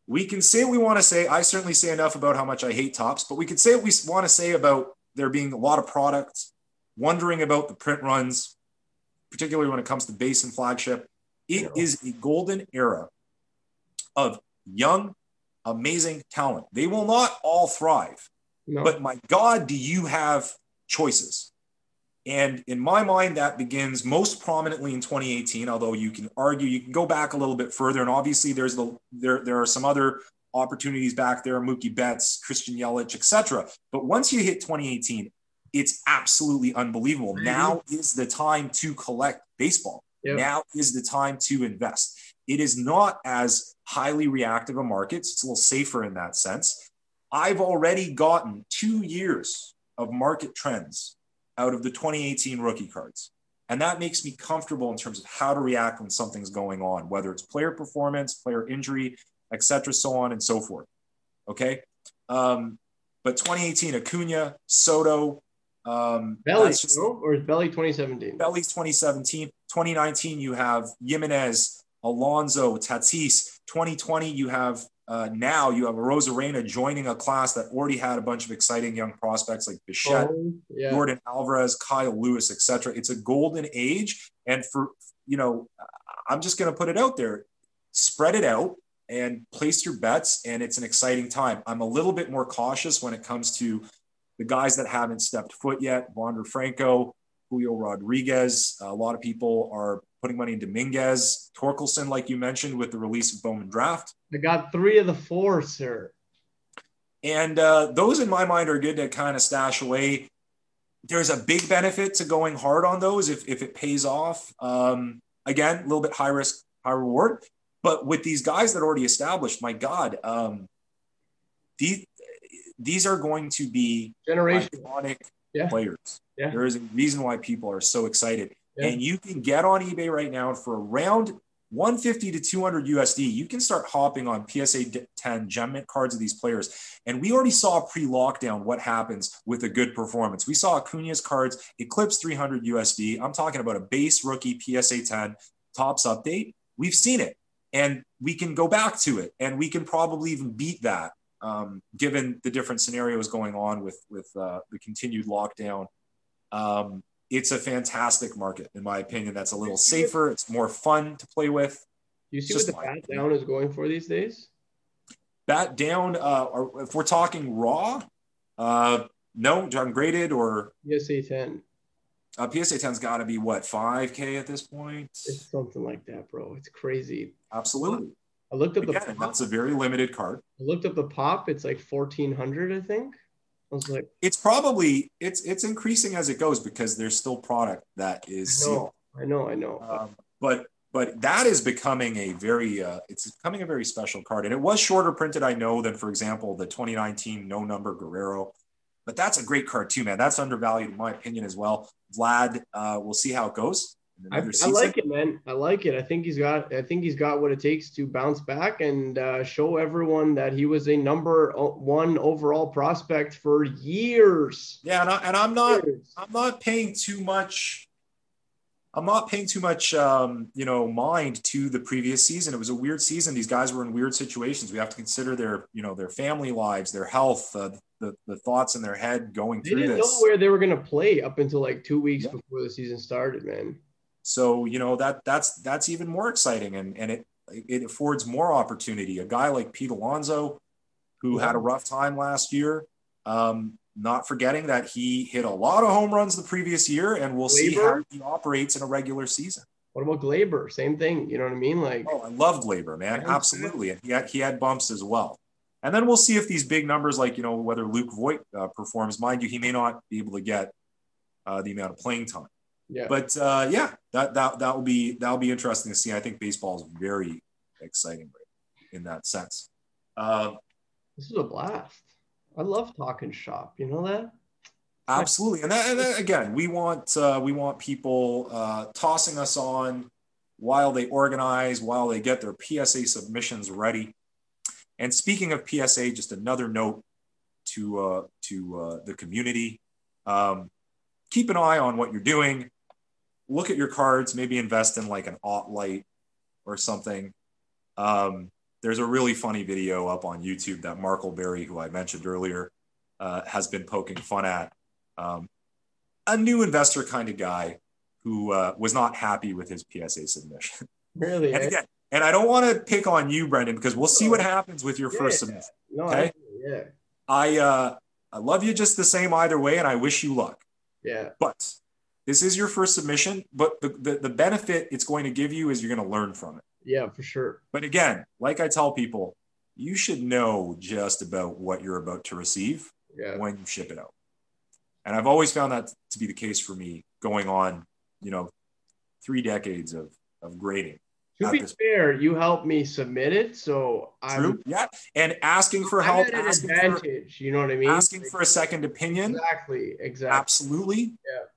We can say what we want to say. I certainly say enough about how much I hate Topps, but we could say what we want to say about there being a lot of products, wondering about the print runs, particularly when it comes to base and flagship. It is a golden era of young, amazing talent. They will not all thrive, no. but my God, do you have choices? And in my mind, that begins most prominently in 2018. Although you can argue, you can go back a little bit further, and obviously there's the there there are some other opportunities back there, Mookie Betts, Christian Yelich, etc. But once you hit 2018, it's absolutely unbelievable. Mm-hmm. Now is the time to collect baseball. Yep. Now is the time to invest. It is not as highly reactive a market. It's a little safer in that sense. I've already gotten two years of market trends out of the 2018 rookie cards. And that makes me comfortable in terms of how to react when something's going on, whether it's player performance, player injury, etc., so on and so forth. Okay. Um, but 2018, Acuna, Soto, um, Belly, just, or is Belly 2017? Belly's 2017. 2019, you have Jimenez, Alonso, Tatis. 2020, you have uh, now you have Arozarena joining a class that already had a bunch of exciting young prospects like Bichette, oh, yeah. Yordan Alvarez, Kyle Lewis, etc. It's a golden age, and for you know, I'm just going to put it out there: spread it out and place your bets, and it's an exciting time. I'm a little bit more cautious when it comes to the guys that haven't stepped foot yet: Wander Franco, Julio Rodriguez. A lot of people are putting money in Dominguez, Torkelson, like you mentioned, with the release of Bowman Draft. I got three of the four, sir. And uh, those, in my mind, are good to kind of stash away. There's a big benefit to going hard on those if, if it pays off. Um, again, a little bit high risk, high reward. But with these guys that are already established, my God, um, these these are going to be generation iconic yeah. players. Yeah. There is a reason why people are so excited. And you can get on eBay right now for around 150 to 200 USD. You can start hopping on PSA 10 gem mint cards of these players. And we already saw pre lockdown what happens with a good performance. We saw Acuna's cards eclipse 300 USD. I'm talking about a base rookie PSA 10 Topps update. We've seen it and we can go back to it and we can probably even beat that um, given the different scenarios going on with, with uh, the continued lockdown. Um, it's a fantastic market, in my opinion. That's a little safer. It's more fun to play with. You see what the bat opinion. down is going for these days? Bat down, uh, or if we're talking raw, uh, no, John graded or PSA 10. Uh, PSA 10's got to be what, 5K at this point? It's something like that, bro. It's crazy. Absolutely. I looked up Again, the pop. That's a very limited card. I looked up the pop. It's like 1400, I think. Was like, it's probably it's it's increasing as it goes because there's still product that is. I know, I know, I know. Um, but but that is becoming a very uh, it's becoming a very special card, and it was shorter printed, I know, than for example the 2019 no number Guerrero. But that's a great card too, man. That's undervalued in my opinion as well. Vlad, uh, we'll see how it goes. I, I, like it, man. I like it. I think he's got. I think he's got what it takes to bounce back and uh, show everyone that he was a number one overall prospect for years. Yeah, and, I, am not. Years. I'm not paying too much. I'm not paying too much, um, you know, mind to the previous season. It was a weird season. These guys were in weird situations. We have to consider their, you know, their family lives, their health, uh, the, the thoughts in their head going through this. they through didn't this. know where they were going to play up until like two weeks yeah. before the season started, man. So you know that that's that's even more exciting, and and it it affords more opportunity. A guy like Pete Alonso, who had a rough time last year, um, not forgetting that he hit a lot of home runs the previous year, and we'll Gleyber? see how he operates in a regular season. What about Gleyber? Same thing. You know what I mean? Like, oh, I love Gleyber, man. Absolutely, and he had he had bumps as well. And then we'll see if these big numbers, like you know, whether Luke Voit uh, performs. Mind you, he may not be able to get uh, the amount of playing time. Yeah. But uh, yeah, that that that will be that will be interesting to see. I think baseball is very exciting in that sense. Uh, this is a blast. I love talking shop. You know that. Absolutely, and, that, and that, again, we want uh, we want people uh, tossing us on while they organize, while they get their PSA submissions ready. And speaking of PSA, just another note to uh, to uh, the community. Um, keep an eye on what you're doing. Look at your cards. Maybe invest in like an alt light or something. Um, there's a really funny video up on YouTube that Markleberry, who I mentioned earlier, uh, has been poking fun at. Um, a new investor kind of guy who uh, was not happy with his PSA submission. Really? and again, and I don't want to pick on you, Brendan, because we'll see what happens with your Yeah, first submission. No, Okay. I, yeah. I uh, I love you just the same either way, and I wish you luck. Yeah. But this is your first submission. But the, the, the benefit it's going to give you is you're going to learn from it. Yeah, for sure. But again, like I tell people, you should know just about what you're about to receive Yeah. when you ship it out. And I've always found that to be the case for me going on, you know, three decades of, of grading. To be this- fair, you helped me submit it, so I'm. Yeah. And asking for help, asking for, advantage. you know what I mean? asking Like, for a second opinion. exactly, exactly. Absolutely.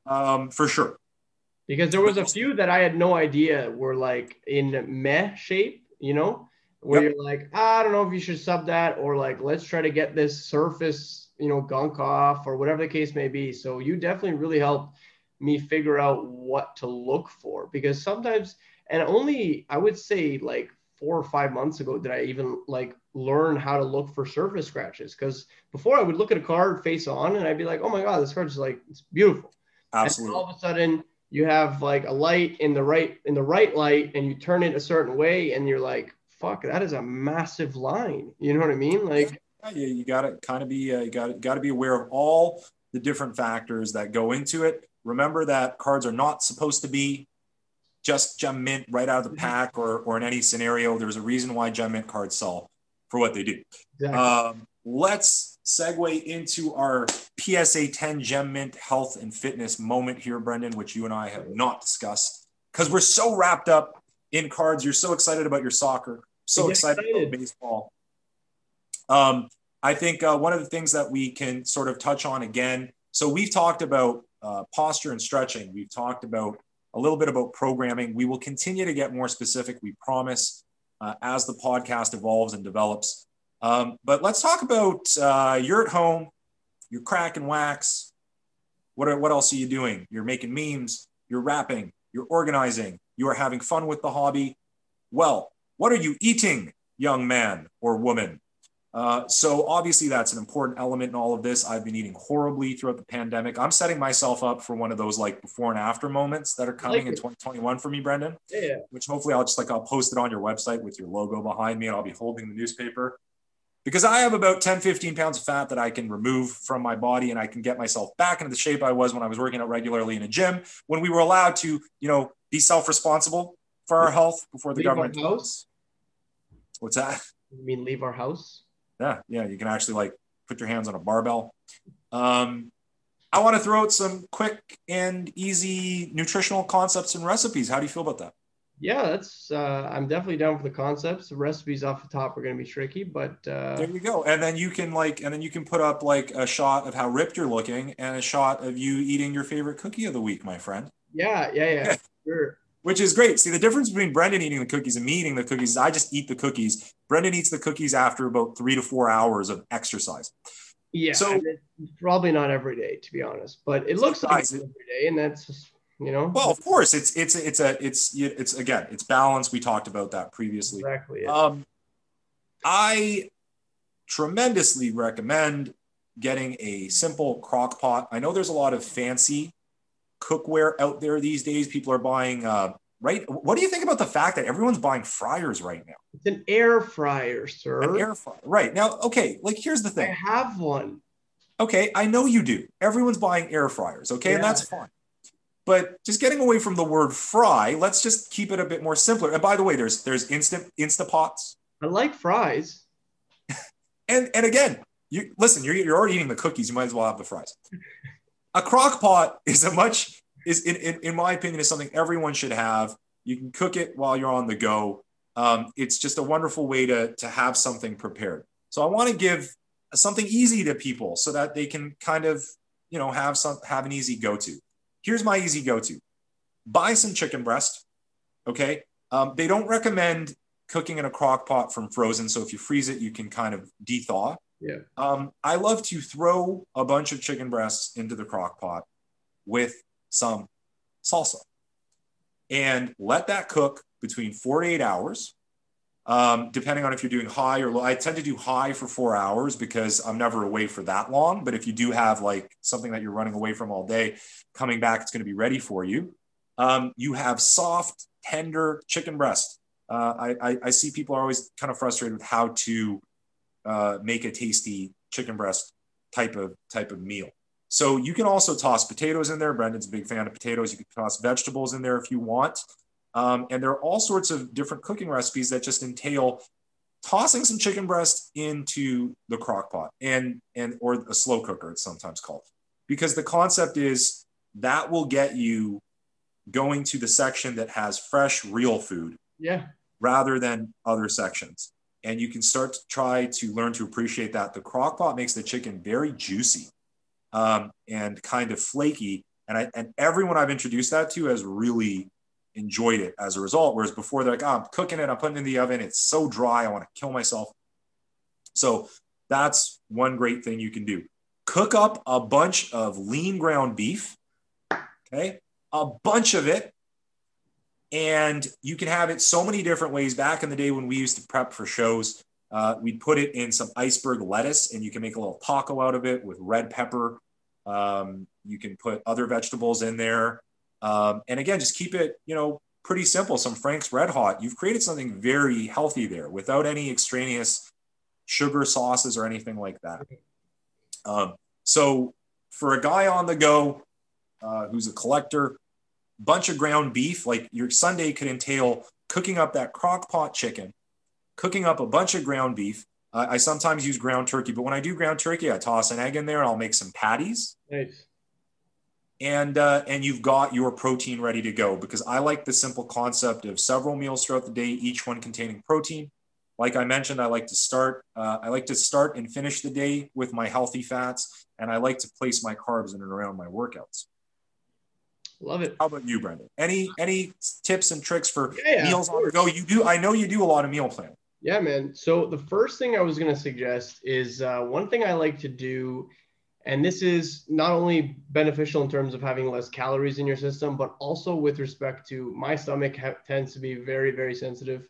Yeah. Um, for sure. Because there was a few that I had no idea were like in meh shape, you know, where Yep. you're like, "Ah, I don't know if you should sub that, or like, let's try to get this surface, you know, gunk off, or whatever the case may be. So you definitely really helped me figure out what to look for because sometimes, and only I would say like four or five months ago did I even like learn how to look for surface scratches. Because before I would look at a card face on and I'd be like, oh my god, this card is like it's beautiful. And Absolutely. all of a sudden, you have like a light in the right in the right light, and you turn it a certain way, and you're like, "Fuck, that is a massive line." You know what I mean? Like, Yeah, you, you got to kind of be uh, you got got to be aware of all the different factors that go into it. Remember that cards are not supposed to be just gem mint right out of the pack or or in any scenario. There's a reason why gem mint cards sell for what they do. exactly. Um, let's segue into our PSA 10 Gem Mint health and fitness moment here, Brendan, which you and I have not discussed because we're so wrapped up in cards. You're so excited about your soccer, so excited, excited. about baseball. Um, I think uh, one of the things that we can sort of touch on again. So we've talked about uh, posture and stretching. We've talked about a little bit about programming. We will continue to get more specific. We promise uh, as the podcast evolves and develops. Um, but let's talk about uh, you're at home, you're cracking wax. What, are, what else are you doing? You're making memes, you're rapping, you're organizing, you are having fun with the hobby. Well, what are you eating, young man or woman? Uh, so obviously that's an important element in all of this. I've been eating horribly throughout the pandemic. I'm setting myself up for one of those like before and after moments that are coming in 2021 for me, Brendan yeah, which hopefully I'll just like I'll post it on your website with your logo behind me and I'll be holding the newspaper. Because I have about 10, 15 pounds of fat that I can remove from my body and I can get myself back into the shape I was when I was working out regularly in a gym when we were allowed to, you know, be self-responsible for our health before the Leave our government. house? What's that? you mean leave our house? Yeah, yeah, you can actually like put your hands on a barbell. Um, I want to throw out some quick and easy nutritional concepts and recipes. How do you feel about that? Yeah, that's. Uh, I'm definitely down for the concepts. The recipes off the top are going to be tricky, but uh, There you go. And then you can like, and then you can put up like a shot of how ripped you're looking and a shot of you eating your favorite cookie of the week, my friend, yeah, yeah, yeah, sure. Which is great. See, the difference between Brendan eating the cookies and me eating the cookies is I just eat the cookies. Brendan eats the cookies after about three to four hours of exercise. Yeah, So- probably not every day, to be honest, but it looks like it's Guys, every day, and that's just, you know. Well, of course, it's it's it's a it's it's again it's balance. We talked about that previously. exactly. it. Um, I tremendously recommend getting a simple crock pot. I know there's a lot of fancy cookware out there these days. People are buying, uh, right? What do you think about the fact that everyone's buying fryers right now? It's an air fryer, sir. An air fryer, right? Now, okay, like here's the thing. I have one. Okay, I know you do. Everyone's buying air fryers, okay, and that's fine. But just getting away from the word fry, let's just keep it a bit more simpler. And by the way, there's there's instant Instapots. I like fries. And and again, you listen, you're, you're already eating the cookies. You might as well have the fries. A crock pot is a much is in, in, in my opinion is something everyone should have. You can cook it while you're on the go. Um, it's just a wonderful way to to have something prepared. So I want to give something easy to people so that they can kind of you know have some have an easy go to. Here's my easy go to: buy some chicken breast. Okay, um, they don't recommend cooking in a crock pot from frozen. So if you freeze it, you can kind of de-thaw. Yeah. Um, I love to throw a bunch of chicken breasts into the crock pot with some salsa and let that cook between four to eight hours. Um, depending on if you're doing high or low, I tend to do high for four hours because I'm never away for that long. But if you do have like something that you're running away from all day, coming back, it's going to be ready for you. Um, you have soft, tender chicken breast. Uh, I, I, I, see people are always kind of frustrated with how to uh, make a tasty chicken breast type of type of meal. So you can also toss potatoes in there. Brendan's a big fan of potatoes. You can toss vegetables in there if you want. Um, and there are all sorts of different cooking recipes that just entail tossing some chicken breast into the crock pot and, and or a slow cooker, it's sometimes called. Because the concept is that will get you going to the section that has fresh, real food. Yeah. Rather than other sections. And you can start to try to learn to appreciate that. The crock pot makes the chicken very juicy um, and kind of flaky. And I and everyone I've introduced that to has really enjoyed it as a result. Whereas before they're like, oh, I'm cooking it, I'm putting it in the oven, it's so dry, I want to kill myself. So that's one great thing you can do. Cook up a bunch of lean ground beef, okay, a bunch of it. And you can have it so many different ways. Back in the day when we used to prep for shows, uh, we'd put it in some iceberg lettuce and you can make a little taco out of it with red pepper. Um, you can put other vegetables in there. Um, and again, just keep it, you know, pretty simple. Some Frank's Red Hot. You've created something very healthy there without any extraneous sugar sauces or anything like that. Um, so for a guy on the go uh, who's a collector, bunch of ground beef, like your Sunday could entail cooking up that crock pot chicken cooking up a bunch of ground beef. Uh, I sometimes use ground turkey, but when I do ground turkey, I toss an egg in there and I'll make some patties. Nice. And uh, and you've got your protein ready to go because I like the simple concept of several meals throughout the day, each one containing protein. Like I mentioned, I like to start. Uh, I like to start and finish the day with my healthy fats, and I like to place my carbs in and around my workouts. Love it. How about you, Brendan? Any any tips and tricks for yeah, meals on the go? You do. I know you do a lot of meal planning. Yeah, man. So the first thing I was going to suggest is uh, one thing I like to do, and this is not only beneficial in terms of having less calories in your system, but also with respect to my stomach ha- tends to be very, very sensitive.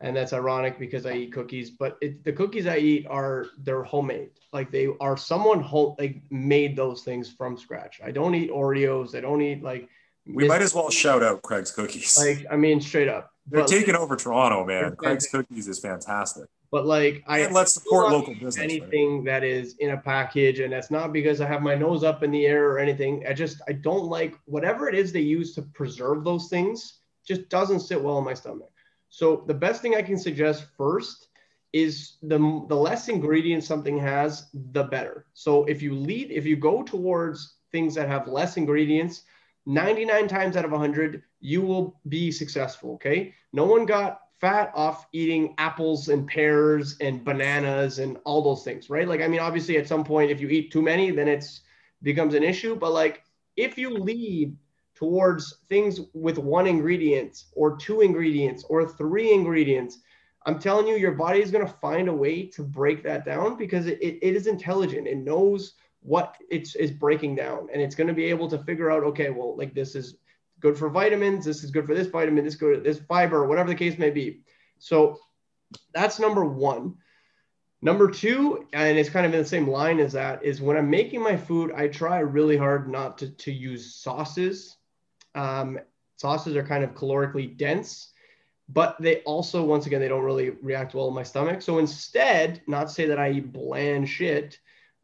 And that's ironic because I eat cookies, but it, the cookies I eat are they're homemade. Like they are someone home like made those things from scratch. I don't eat Oreos. I don't eat like. We might as well shout out Craig's cookies. Like I mean, straight up they're but, taking over Toronto, man. Craig's Cookies is fantastic. But like, I and let's support local business. Anything right? that is in a package, and that's not because I have my nose up in the air or anything. I just I don't like whatever it is they use to preserve those things. Just doesn't sit well in my stomach. So the best thing I can suggest first is the the less ingredients something has, the better. So if you lead, if you go towards things that have less ingredients, 99 times out of 100, you will be successful. Okay. No one got fat off eating apples and pears and bananas and all those things, right? Like, I mean, obviously, at some point, if you eat too many, then it's becomes an issue. But like, if you lead towards things with one ingredient or two ingredients or three ingredients, I'm telling you, your body is going to find a way to break that down because it, it, it is intelligent. It knows what it's is breaking down and it's going to be able to figure out okay well like this is good for vitamins this is good for this vitamin this good this fiber whatever the case may be. So that's number one. Number two and it's kind of in the same line as that is when i'm making my food i try really hard not to, to use sauces um, sauces are kind of calorically dense but they also once again they don't really react well in my stomach so instead not say that i eat bland shit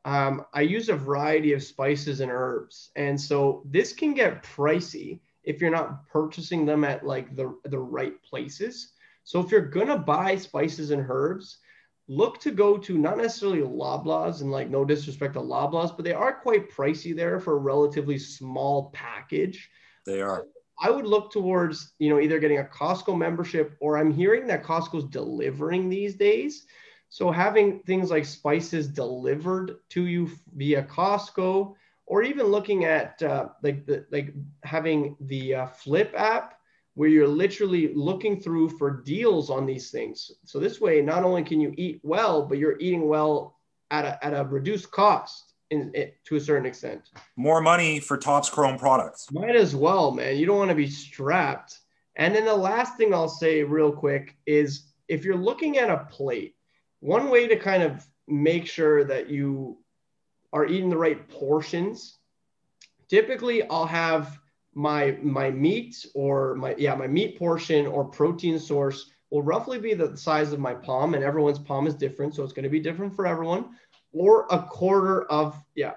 um, I use a variety of spices and herbs. And so this can get pricey if you're not purchasing them at like the, the right places. So if you're to buy spices and herbs, look to go to not necessarily Loblaws and like no disrespect to Loblaws, but they are quite pricey there for a relatively small package. They are. I would look towards, you know, either getting a Costco membership or I'm hearing that Costco's delivering these days. So having things like spices delivered to you via Costco, or even looking at uh, like the like having the uh, Flipp app where you're literally looking through for deals on these things. So this way, not only can you eat well, but you're eating well at a, at a reduced cost in it to a certain extent. More money for Topps Chrome products. Might as well, man. You don't want to be strapped. And then the last thing I'll say real quick is if you're looking at a plate, one way to kind of make sure that you are eating the right portions, typically I'll have my my meat or my yeah, my meat portion or protein source will roughly be the size of my palm and everyone's palm is different, so it's going to be different for everyone or a quarter of, yeah,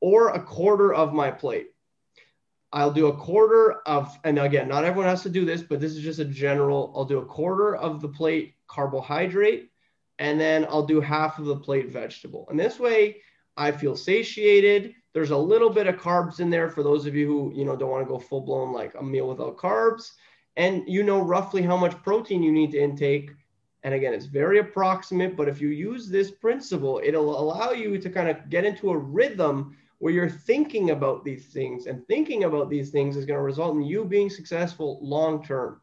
or a quarter of my plate. I'll do a quarter of, and again, not everyone has to do this, but this is just a general. I'll do a quarter of the plate carbohydrate, and then I'll do half of the plate vegetable. And this way, I feel satiated. There's a little bit of carbs in there for those of you who you know don't want to go full blown like a meal without carbs, and you know roughly how much protein you need to intake and again, it's very approximate, but if you use this principle, it'll allow you to kind of get into a rhythm where you're thinking about these things and thinking about these things is going to result in you being successful long term.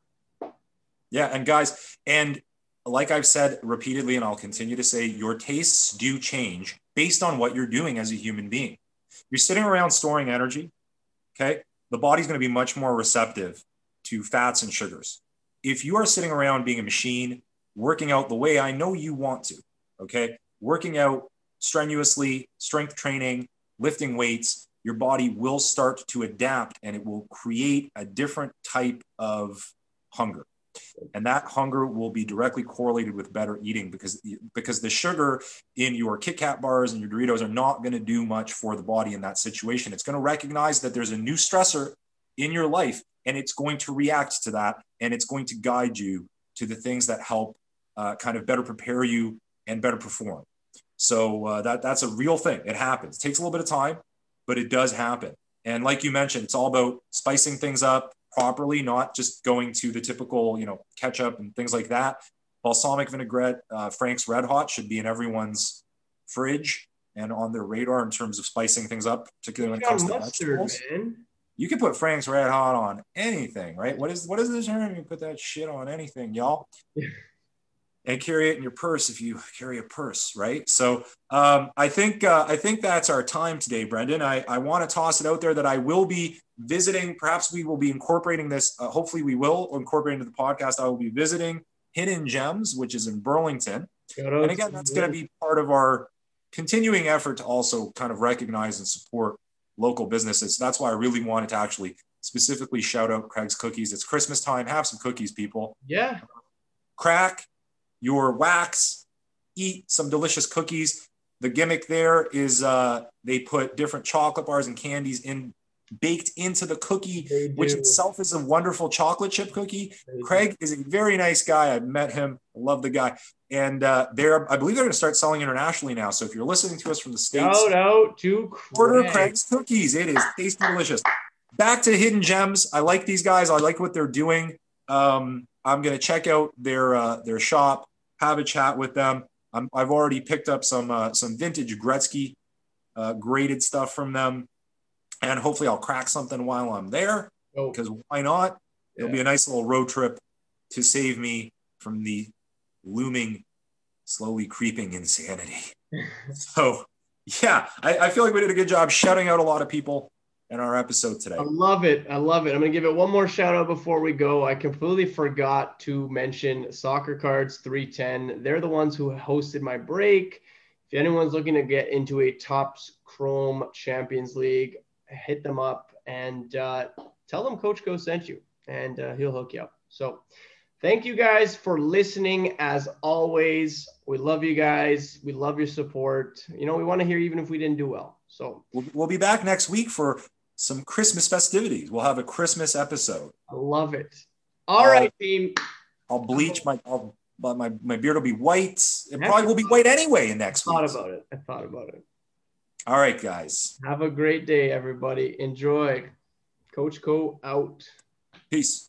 Yeah. And guys, and like I've said repeatedly, and I'll continue to say, your tastes do change based on what you're doing as a human being. You're sitting around storing energy. Okay. The body's going to be much more receptive to fats and sugars. If you are sitting around being a machine, working out the way I know you want to. Okay. Working out strenuously, strength training, lifting weights, your body will start to adapt and it will create a different type of hunger. And that hunger will be directly correlated with better eating because, because the sugar in your Kit Kat bars and your Doritos are not going to do much for the body in that situation. It's going to recognize that there's a new stressor in your life and it's going to react to that and it's going to guide you to the things that help uh, kind of better prepare you and better perform. So uh, that that's a real thing. It happens. It takes a little bit of time, but it does happen. And like you mentioned, it's all about spicing things up properly, not just going to the typical, you know, ketchup and things like that. Balsamic vinaigrette, uh, Frank's Red Hot should be in everyone's fridge and on their radar in terms of spicing things up, particularly when it comes to vegetables. Man. You can put Frank's Red Hot on anything, right? What is what is the term? You put that shit on anything, y'all. and carry it in your purse if you carry a purse, right? So um, I think uh, I think that's our time today, Brendan. I, I want to toss it out there that I will be visiting. Perhaps we will be incorporating this. Uh, hopefully, we will incorporate into the podcast. I will be visiting Hidden Gems, which is in Burlington, and again, that's going to be part of our continuing effort to also kind of recognize and support local businesses. So that's why I really wanted to actually specifically shout out Craig's Cookies. It's Christmas time. Have some cookies, people. Yeah. Crack your wax, eat some delicious cookies. The gimmick there is uh, they put different chocolate bars and candies in baked into the cookie, which itself is a wonderful chocolate chip cookie. Craig is a very nice guy. I've met him. I love the guy. And uh, they're, I believe they're going to start selling internationally now. So if you're listening to us from the States, shout out to Craig. order Craig's cookies. It is tasty, delicious. Back to Hidden Gems. I like these guys. I like what they're doing. Um, I'm going to check out their, uh, their shop have a chat with them. i have already picked up some uh, some vintage Gretzky uh, graded stuff from them, and hopefully I'll crack something while I'm there. Because oh. why not? It'll be a nice little road trip to save me from the looming, slowly creeping insanity. so, yeah, I, I feel like we did a good job shouting out a lot of people in our episode today. I love it. I love it. I'm going to give it one more shout out before we go. I completely forgot to mention Soccer Cards 310. They're the ones who hosted my break. If anyone's looking to get into a Topps Chrome Champions League, hit them up and uh, tell them Coach Koe sent you, and uh, he'll hook you up. So, thank you guys for listening. As always, we love you guys. We love your support. You know, we want to hear even if we didn't do well. So we'll, we'll be back next week for some Christmas festivities. We'll have a Christmas episode. I love it. All I'll, right, team. I'll bleach my I'll, my my beard will be white. It probably will be white anyway in next I thought week. about it. I thought about it. All right, guys. Have a great day, everybody. Enjoy. Coach Koe out. Peace.